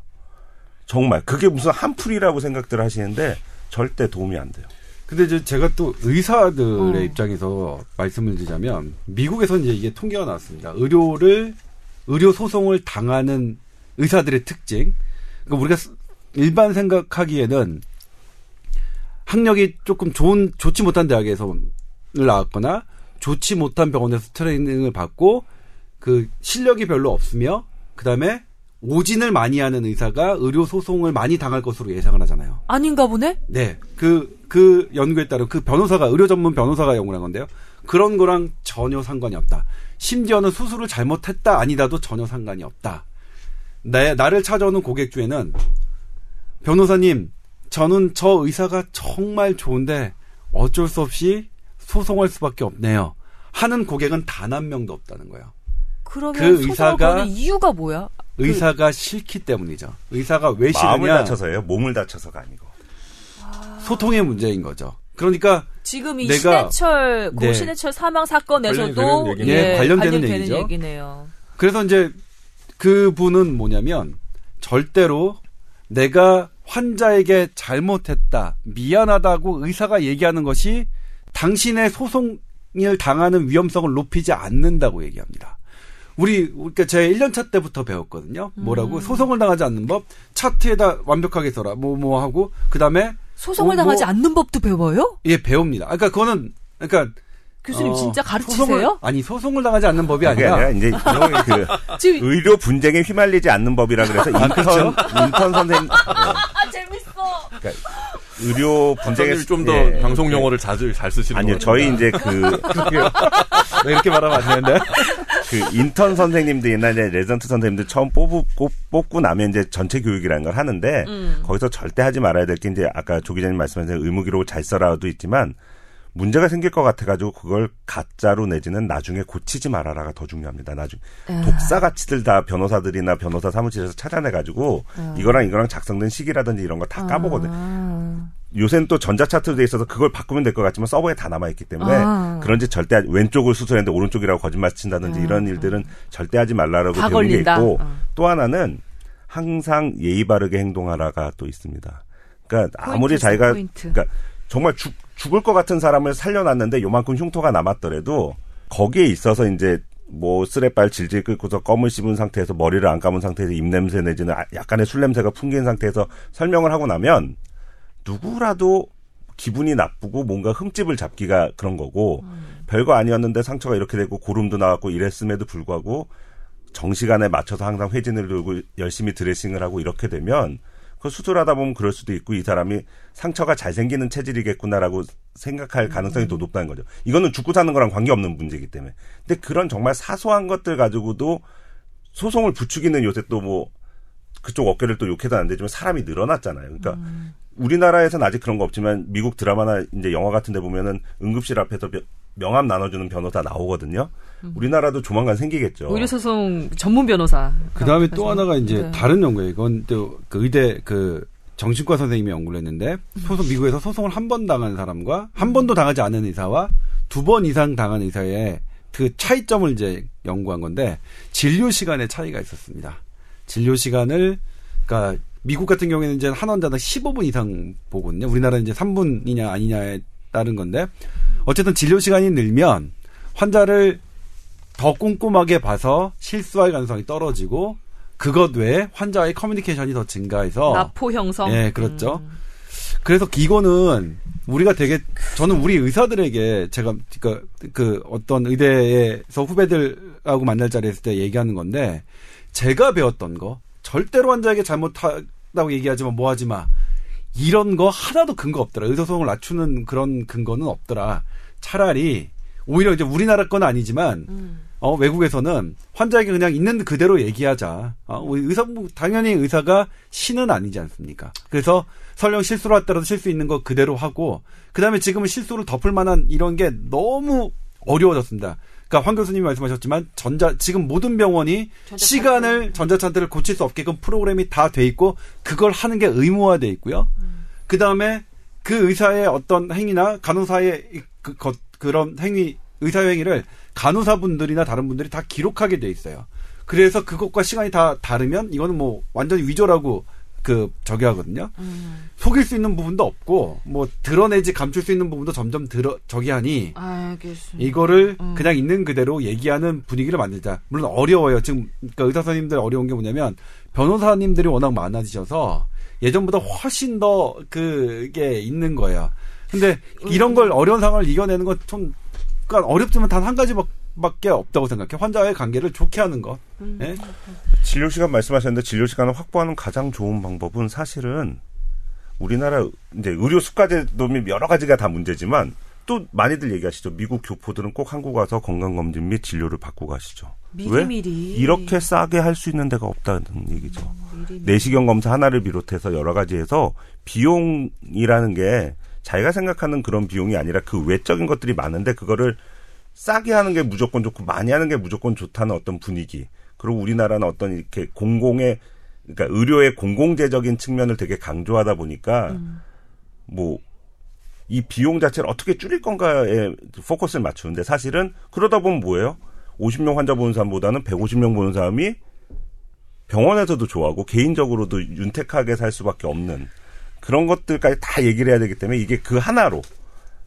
정말 그게 무슨 한풀이라고 생각들 하시는데 절대 도움이 안 돼요.
근데 이제 제가 또 의사들의
어.
입장에서 말씀을 드리자면 미국에서는 이제 이게 통계가 나왔습니다. 의료를 의료 소송을 당하는 의사들의 특징. 그러니까 우리가 스- 일반 생각하기에는 학력이 조금 좋은 좋지 못한 대학에서 나왔거나 좋지 못한 병원에서 트레이닝을 받고 그 실력이 별로 없으며 그다음에 오진을 많이 하는 의사가 의료 소송을 많이 당할 것으로 예상을 하잖아요.
아닌가 보네.
네. 그, 그 연구에 따른 그 변호사가, 의료 전문 변호사가 연구한 건데요. 그런 거랑 전혀 상관이 없다. 심지어는 수술을 잘못했다, 아니다도 전혀 상관이 없다. 내, 나를 찾아오는 고객 중에는 변호사님, 저는 저 의사가 정말 좋은데 어쩔 수 없이 소송할 수밖에 없네요. 하는 고객은 단 한 명도 없다는 거예요.
그러면
그 의사가-
이유가 뭐야?
의사가 싫기 때문이죠. 의사가 왜
마음을
싫으냐?
다쳐서예요. 몸을 다쳐서가 아니고.
소통의 문제인 거죠. 그러니까
지금 이
내가-
신해철 고
네.
신해철 사망 사건에서도
관련이 되는
얘기네요. 예, 관련되는
관련되는
얘기죠.
얘기네요.
그래서 이제 그분은 뭐냐면 절대로 내가 환자에게 잘못했다, 미안하다고 의사가 얘기하는 것이 당신의 소송을 당하는 위험성을 높이지 않는다고 얘기합니다. 우리 그러니까 제 1년차 때부터 배웠거든요. 뭐라고 소송을 당하지 않는 법 차트에다 완벽하게 써라. 뭐뭐 하고 그다음에
소송을
어,
당하지
뭐-
않는 법도 배워요?
예, 배웁니다. 그러니까 그거는 그러니까
교수님
어,
진짜
소송을,
가르치세요?
아니 소송을 당하지 않는 법이 아니라
아니라 이제 그 [laughs]
지금
의료 분쟁에 휘말리지 않는 법이라 그래서 인턴
그렇죠?
인턴 선생님 예, [laughs]
아 재밌어.
그러니까 의료 분쟁에
선생님이 좀더
예,
방송
그-
용어를 자주 잘 쓰시는
아니요
것
저희. 이제
그왜 이렇게 말하면 안 되는데?
그 인턴 선생님들 옛날에 레지던트 선생님들 처음 뽑고, 뽑고 나면 이제 전체 교육이라는 걸 하는데
음.
거기서 절대 하지 말아야 될 게 이제 아까 조 기자님 말씀하신 의무 기록을 잘 써라도 있지만 문제가 생길 것 같아가지고 그걸 가짜로 내지는 나중에 고치지 말아라가 더 중요합니다. 나중
아.
독사같이들 다 변호사들이나 변호사 사무실에서 찾아내가지고 이거랑 이거랑 작성된 시기라든지 이런 거 다 까보거든.
아.
요새는 또 전자차트로 돼 있어서 그걸 바꾸면 될 것 같지만 서버에 다 남아있기 때문에
아.
그런 짓 절대 왼쪽을 수술했는데 오른쪽이라고 거짓말 친다든지 이런 일들은 절대 하지 말라라고
다
배운 게
걸린다.
있고
어.
또 하나는 항상 예의 바르게 행동하라가 또 있습니다. 그러니까 아무리
포인트
자기가
포인트.
그러니까 정말 죽, 죽을 것 같은 사람을 살려놨는데 요만큼 흉터가 남았더라도 거기에 있어서 이제 뭐 쓰레빨 질질 끓고서 껌을 씹은 상태에서 머리를 안 감은 상태에서 입냄새 내지는 아- 약간의 술 냄새가 풍긴 상태에서 설명을 하고 나면 누구라도 기분이 나쁘고 뭔가 흠집을 잡기가 그런 거고 별거 아니었는데 상처가 이렇게 되고 고름도 나왔고 이랬음에도 불구하고 정시간에 맞춰서 항상 회진을 들고 열심히 드레싱을 하고 이렇게 되면 그 수술하다 보면 그럴 수도 있고 이 사람이 상처가 잘 생기는 체질이겠구나라고 생각할 가능성이 더 높다는 거죠. 이거는 죽고 사는 거랑 관계없는 문제이기 때문에. 근데 그런 정말 사소한 것들 가지고도 소송을 부추기는 요새 또 뭐 그쪽 어깨를 또 욕해도 안 되지만 사람이 늘어났잖아요. 그러니까 우리나라에서는 아직 그런 거 없지만 미국 드라마나 이제 영화 같은 데 보면은 응급실 앞에서 명- 명함 나눠주는 변호사 나오거든요. 우리나라도 조만간 생기겠죠.
의료소송 전문 변호사.
그 다음에 또 하나가 이제
네.
다른 연구예요. 이건 또 그 의대 그 정신과 선생님이 연구를 했는데 소송 미국에서 소송을 한 번 당한 사람과 한 번도 당하지 않은 의사와 두 번 이상 당한 의사의 그 차이점을 이제 연구한 건데 진료 시간의 차이가 있었습니다. 진료 시간을 그러니까 미국 같은 경우에는 이제 한 환자당 15분 이상 보거든요. 우리나라는 이제 3분이냐 아니냐에 따른 건데 어쨌든 진료 시간이 늘면 환자를 더 꼼꼼하게 봐서 실수할 가능성이 떨어지고 그것 외에 환자와의 커뮤니케이션이 더 증가해서
나포 형성.
예, 그렇죠.
음.
그래서 이거는 우리가 되게 저는 우리 의사들에게 제가 그, 그 어떤 의대에서 후배들하고 만날 자리에 있을 때 얘기하는 건데 제가 배웠던 거 절대로 환자에게 잘못하다고 얘기하지만 뭐하지 마 이런 거 하나도 근거 없더라 의사소송을 낮추는 그런 근거는 없더라 차라리 오히려 이제 우리나라 건 아니지만
음.
어, 외국에서는 환자에게 그냥 있는 그대로 얘기하자. 어, 의사, 뭐 당연히 의사가 신은 아니지 않습니까? 그래서 설령 실수를 했더라도 실수 있는 거 그대로 하고, 그 다음에 지금은 실수를 덮을 만한 이런 게 너무 어려워졌습니다. 그러니까 황 교수님이 말씀하셨지만 전자 지금 모든 병원이
전자차트.
시간을 전자차트를 고칠 수 없게끔 프로그램이 다 돼 있고 그걸 하는 게 의무화돼 있고요. 그 다음에 그 의사의 어떤 행위나 간호사의 이- 그, 것- 그런 행위 의사 행위를 간호사분들이나 다른 분들이 다 기록하게 돼 있어요. 그래서 그것과 시간이 다 다르면 이거는 뭐 완전히 위조라고 그 저기 하거든요.
음.
속일 수 있는 부분도 없고 뭐 드러내지 감출 수 있는 부분도 점점 들어 저기 하니
알겠습니다.
이거를
음.
그냥 있는 그대로 얘기하는 분위기를 만들자. 물론 어려워요. 지금 그러니까 의사 선생님들 어려운 게 뭐냐면 변호사님들이 워낙 많아지셔서 예전보다 훨씬 더 그게 있는 거예요. 근데 이런 걸 어려운 상황을 이겨내는 건 좀 그러니까 어렵지만 단 한 가지밖에 없다고 생각해. 환자와의 관계를 좋게 하는 것.
음.
예?
진료 시간 말씀하셨는데 진료 시간을 확보하는 가장 좋은 방법은 사실은 우리나라 이제 의료 수가제도 및 여러 가지가 다 문제지만 또 많이들 얘기하시죠. 미국 교포들은 꼭 한국 와서 건강검진 및 진료를 받고 가시죠. 왜?
미리미리.
이렇게 싸게 할 수 있는 데가 없다는 얘기죠.
미리미리.
내시경 검사 하나를 비롯해서 여러 가지에서 비용이라는 게 자기가 생각하는 그런 비용이 아니라 그 외적인 것들이 많은데 그거를 싸게 하는 게 무조건 좋고 많이 하는 게 무조건 좋다는 어떤 분위기. 그리고 우리나라는 어떤 이렇게 공공의 그러니까 의료의 공공재적인 측면을 되게 강조하다 보니까 뭐이 비용 자체를 어떻게 줄일 건가에 포커스를 맞추는데 사실은 그러다 보면 뭐예요? 50명 환자 보는 사람보다는 150명 보는 사람이 병원에서도 좋아하고 개인적으로도 윤택하게 살 수밖에 없는 그런 것들까지 다 얘기를 해야 되기 때문에 이게 그 하나로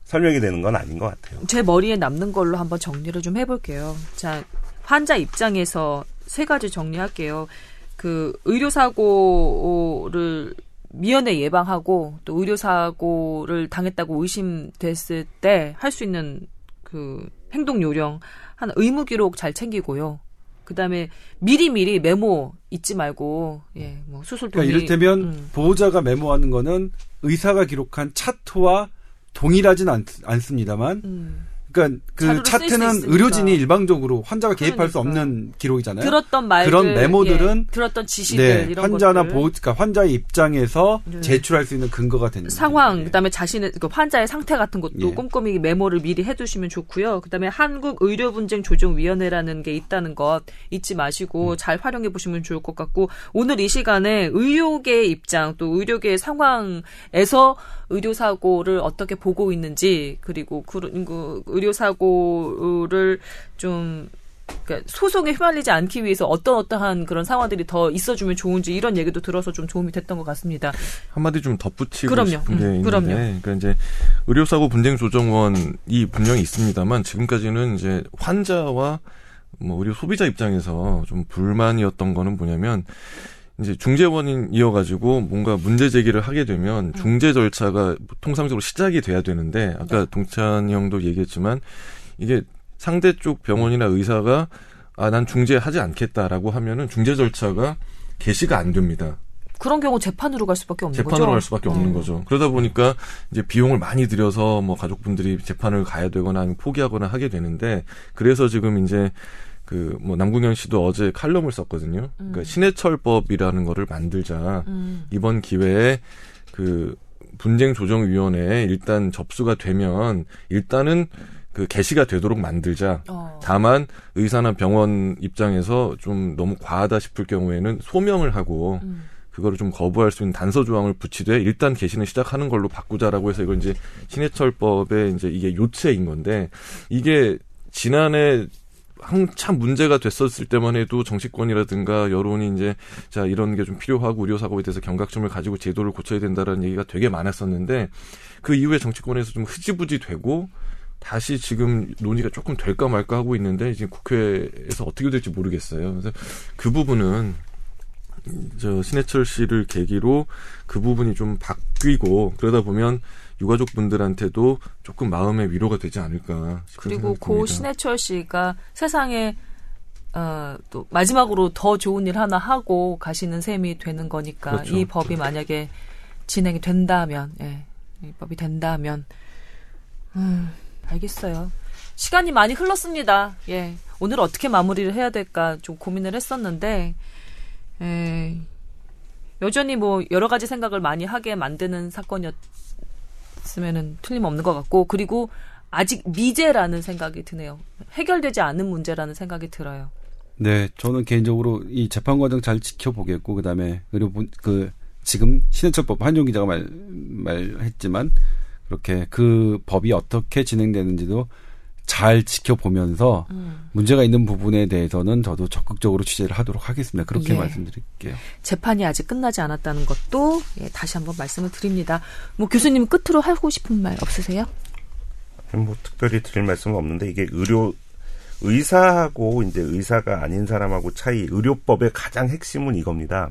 설명이 되는 건 아닌 것 같아요.
제 머리에 남는 걸로 한번 정리를 좀 해볼게요. 자, 환자 입장에서 세 가지 정리할게요. 그 의료 사고를 미연에 예방하고 또 의료사고를 당했다고 의심됐을 때 할 수 있는 그 행동 요령 한 의무 기록 잘 챙기고요. 그다음에 미리미리 메모 잊지 말고 예, 뭐 수술 동의
그러니까 이를테면
음.
보호자가 메모하는 거는 의사가 기록한 차트와 동일하진 않, 않습니다만
음.
그러니까 그 차트는. 의료진이 일방적으로 환자가 개입할 수
그러니까.
없는 기록이잖아요.
들었던 말들
그런 메모들은
예, 들었던 지시들
네,
이런
환자나. 보호, 그러니까 환자의 입장에서
네.
제출할 수 있는 근거가 되는
상황,
네.
그다음에 자신의 그 환자의 상태 같은 것도
예.
꼼꼼히 메모를 미리 해 두시면 좋고요. 그다음에 한국 의료 분쟁 조정 위원회라는 게 있다는 것 잊지 마시고
음.
잘 활용해 보시면 좋을 것 같고 오늘 이 시간에 의료계의 입장 또 의료계의 상황에서 의료 사고를 어떻게 보고 있는지 그리고 그, 그 의료 사고를 좀 그러니까 소송에 휘말리지 않기 위해서 어떤 어떠한 그런 상황들이 더 있어주면 좋은지 이런 얘기도 들어서 좀 도움이 됐던 것 같습니다.
한마디 좀 덧붙이고
그럼요.
싶은 게
음,
있는데,
그럼요.
그러니까 이제 의료사고 분쟁 조정원이 분명히 있습니다만 지금까지는 이제 환자와 뭐 의료 소비자 입장에서 좀 불만이었던 거는 뭐냐면 이제 중재원이어가지고 뭔가 문제 제기를 하게 되면 중재 절차가 통상적으로 시작이 돼야 되는데 아까
네.
동찬이 형도 얘기했지만 이게 상대 쪽 병원이나 의사가 아 난 중재하지 않겠다라고 하면은 중재 절차가 개시가 안 됩니다.
그런 경우 재판으로 갈 수밖에 없는 거죠.
재판으로 갈 수밖에 없는
음.
거죠. 그러다 보니까 이제 비용을 많이 들여서 뭐 가족분들이 재판을 가야 되거나 아니면 포기하거나 하게 되는데 그래서 지금 이제 그 뭐 남궁현 씨도 어제 칼럼을 썼거든요. 그러니까 신해철법이라는 거를 만들자.
음.
이번 기회에 그 분쟁 조정 위원회에 일단 접수가 되면 일단은 그 개시가 되도록 만들자.
어.
다만 의사나 병원 입장에서 좀 너무 과하다 싶을 경우에는 소명을 하고
음.
그거를 좀 거부할 수 있는 단서 조항을 붙이되 일단 개시는 시작하는 걸로 바꾸자라고 해서 이걸 이제 신해철법의 이제 이게 요체인 건데 이게 지난해 한참 문제가 됐었을 때만 해도 정치권이라든가 여론이 이제 자 이런 게 좀 필요하고 의료 사고에 대해서 경각심을 가지고 제도를 고쳐야 된다라는 얘기가 되게 많았었는데 그 이후에 정치권에서 좀 흐지부지 되고 다시 지금 논의가 조금 될까 말까 하고 있는데 지금 국회에서 어떻게 될지 모르겠어요. 그래서 그 부분은 저 신해철 씨를 계기로 그 부분이 좀 바뀌고 그러다 보면 유가족 분들한테도 조금 마음의 위로가 되지 않을까
그리고 고
듭니다.
신해철 씨가 세상에 어, 또 마지막으로 더 좋은 일 하나 하고 가시는 셈이 되는 거니까
그렇죠.
이 법이 만약에 진행이 된다면, 예, 이 법이 된다면, 음, 알겠어요. 시간이 많이 흘렀습니다. 예, 오늘 어떻게 마무리를 해야 될까 좀 고민을 했었는데, 예, 여전히 뭐 여러 가지 생각을 많이 하게 만드는 사건이었 으면은 틀림없는 것 같고, 그리고 아직 미제라는 생각이 드네요. 해결되지 않은 문제라는 생각이 들어요.
네, 저는 개인적으로 이 재판 과정 잘 지켜보겠고 그다음에 그리고 본- 그 지금 신해철법 한종 기자가 말 말했지만 그렇게 그 법이 어떻게 진행되는지도 잘 지켜보면서
음.
문제가 있는 부분에 대해서는 저도 적극적으로 취재를 하도록 하겠습니다. 그렇게
예.
말씀드릴게요.
재판이 아직 끝나지 않았다는 것도 예, 다시 한번 말씀을 드립니다. 뭐 교수님 끝으로 하고 싶은 말 없으세요?
뭐 특별히 드릴 말씀은 없는데 이게 의료 의사하고 이제 의사가 아닌 사람하고 차이 의료법의 가장 핵심은 이겁니다.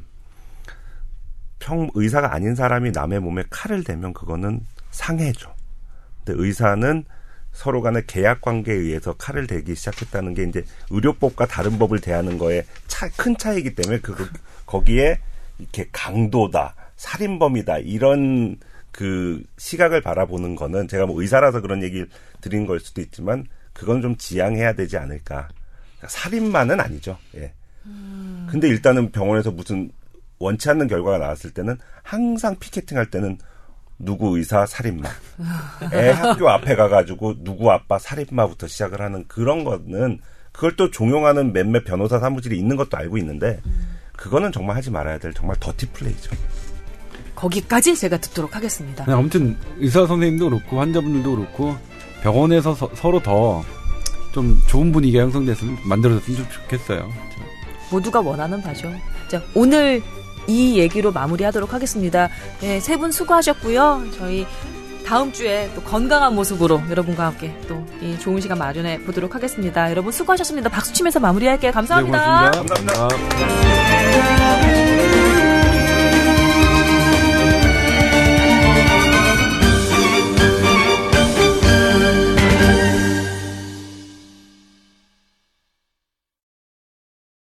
평 의사가 아닌 사람이 남의 몸에 칼을 대면 그거는 상해죠. 근데 의사는 서로 간의 계약 관계에 의해서 칼을 대기 시작했다는 게 이제 의료법과 다른 법을 대하는 거에 차, 큰 차이기 때문에 그 거기에 이렇게 강도다, 살인범이다 이런 그 시각을 바라보는 거는 제가 뭐 의사라서 그런 얘기를 드린 걸 수도 있지만 그건 좀 지양해야 되지 않을까. 그러니까 살인만은 아니죠. 예. 근데 일단은 병원에서 무슨 원치 않는 결과가 나왔을 때는 항상 피켓팅 할 때는 누구 의사 살인마. 애 학교 앞에 가가지고 누구 아빠 살인마부터 시작을 하는 그런 거는 그걸 또 종용하는 몇몇 변호사 사무실이 있는 것도 알고 있는데 그거는 정말 하지 말아야 될 정말 더티 플레이죠.
거기까지 제가 듣도록 하겠습니다.
네, 아무튼 의사 선생님도 그렇고 환자분들도 그렇고 병원에서 서, 로 더 좀 좋은 분위기가 형성됐으면 만들어졌으면 좋겠어요.
모두가 원하는 바죠. 자, 오늘 이 얘기로 마무리하도록 하겠습니다. 네, 세 분 수고하셨고요. 저희 다음 주에 또 건강한 모습으로 여러분과 함께 또 이 좋은 시간 마련해 보도록 하겠습니다. 여러분 수고하셨습니다. 박수 치면서 마무리할게요. 감사합니다.
네, 고맙습니다.
감사합니다.
감사합니다.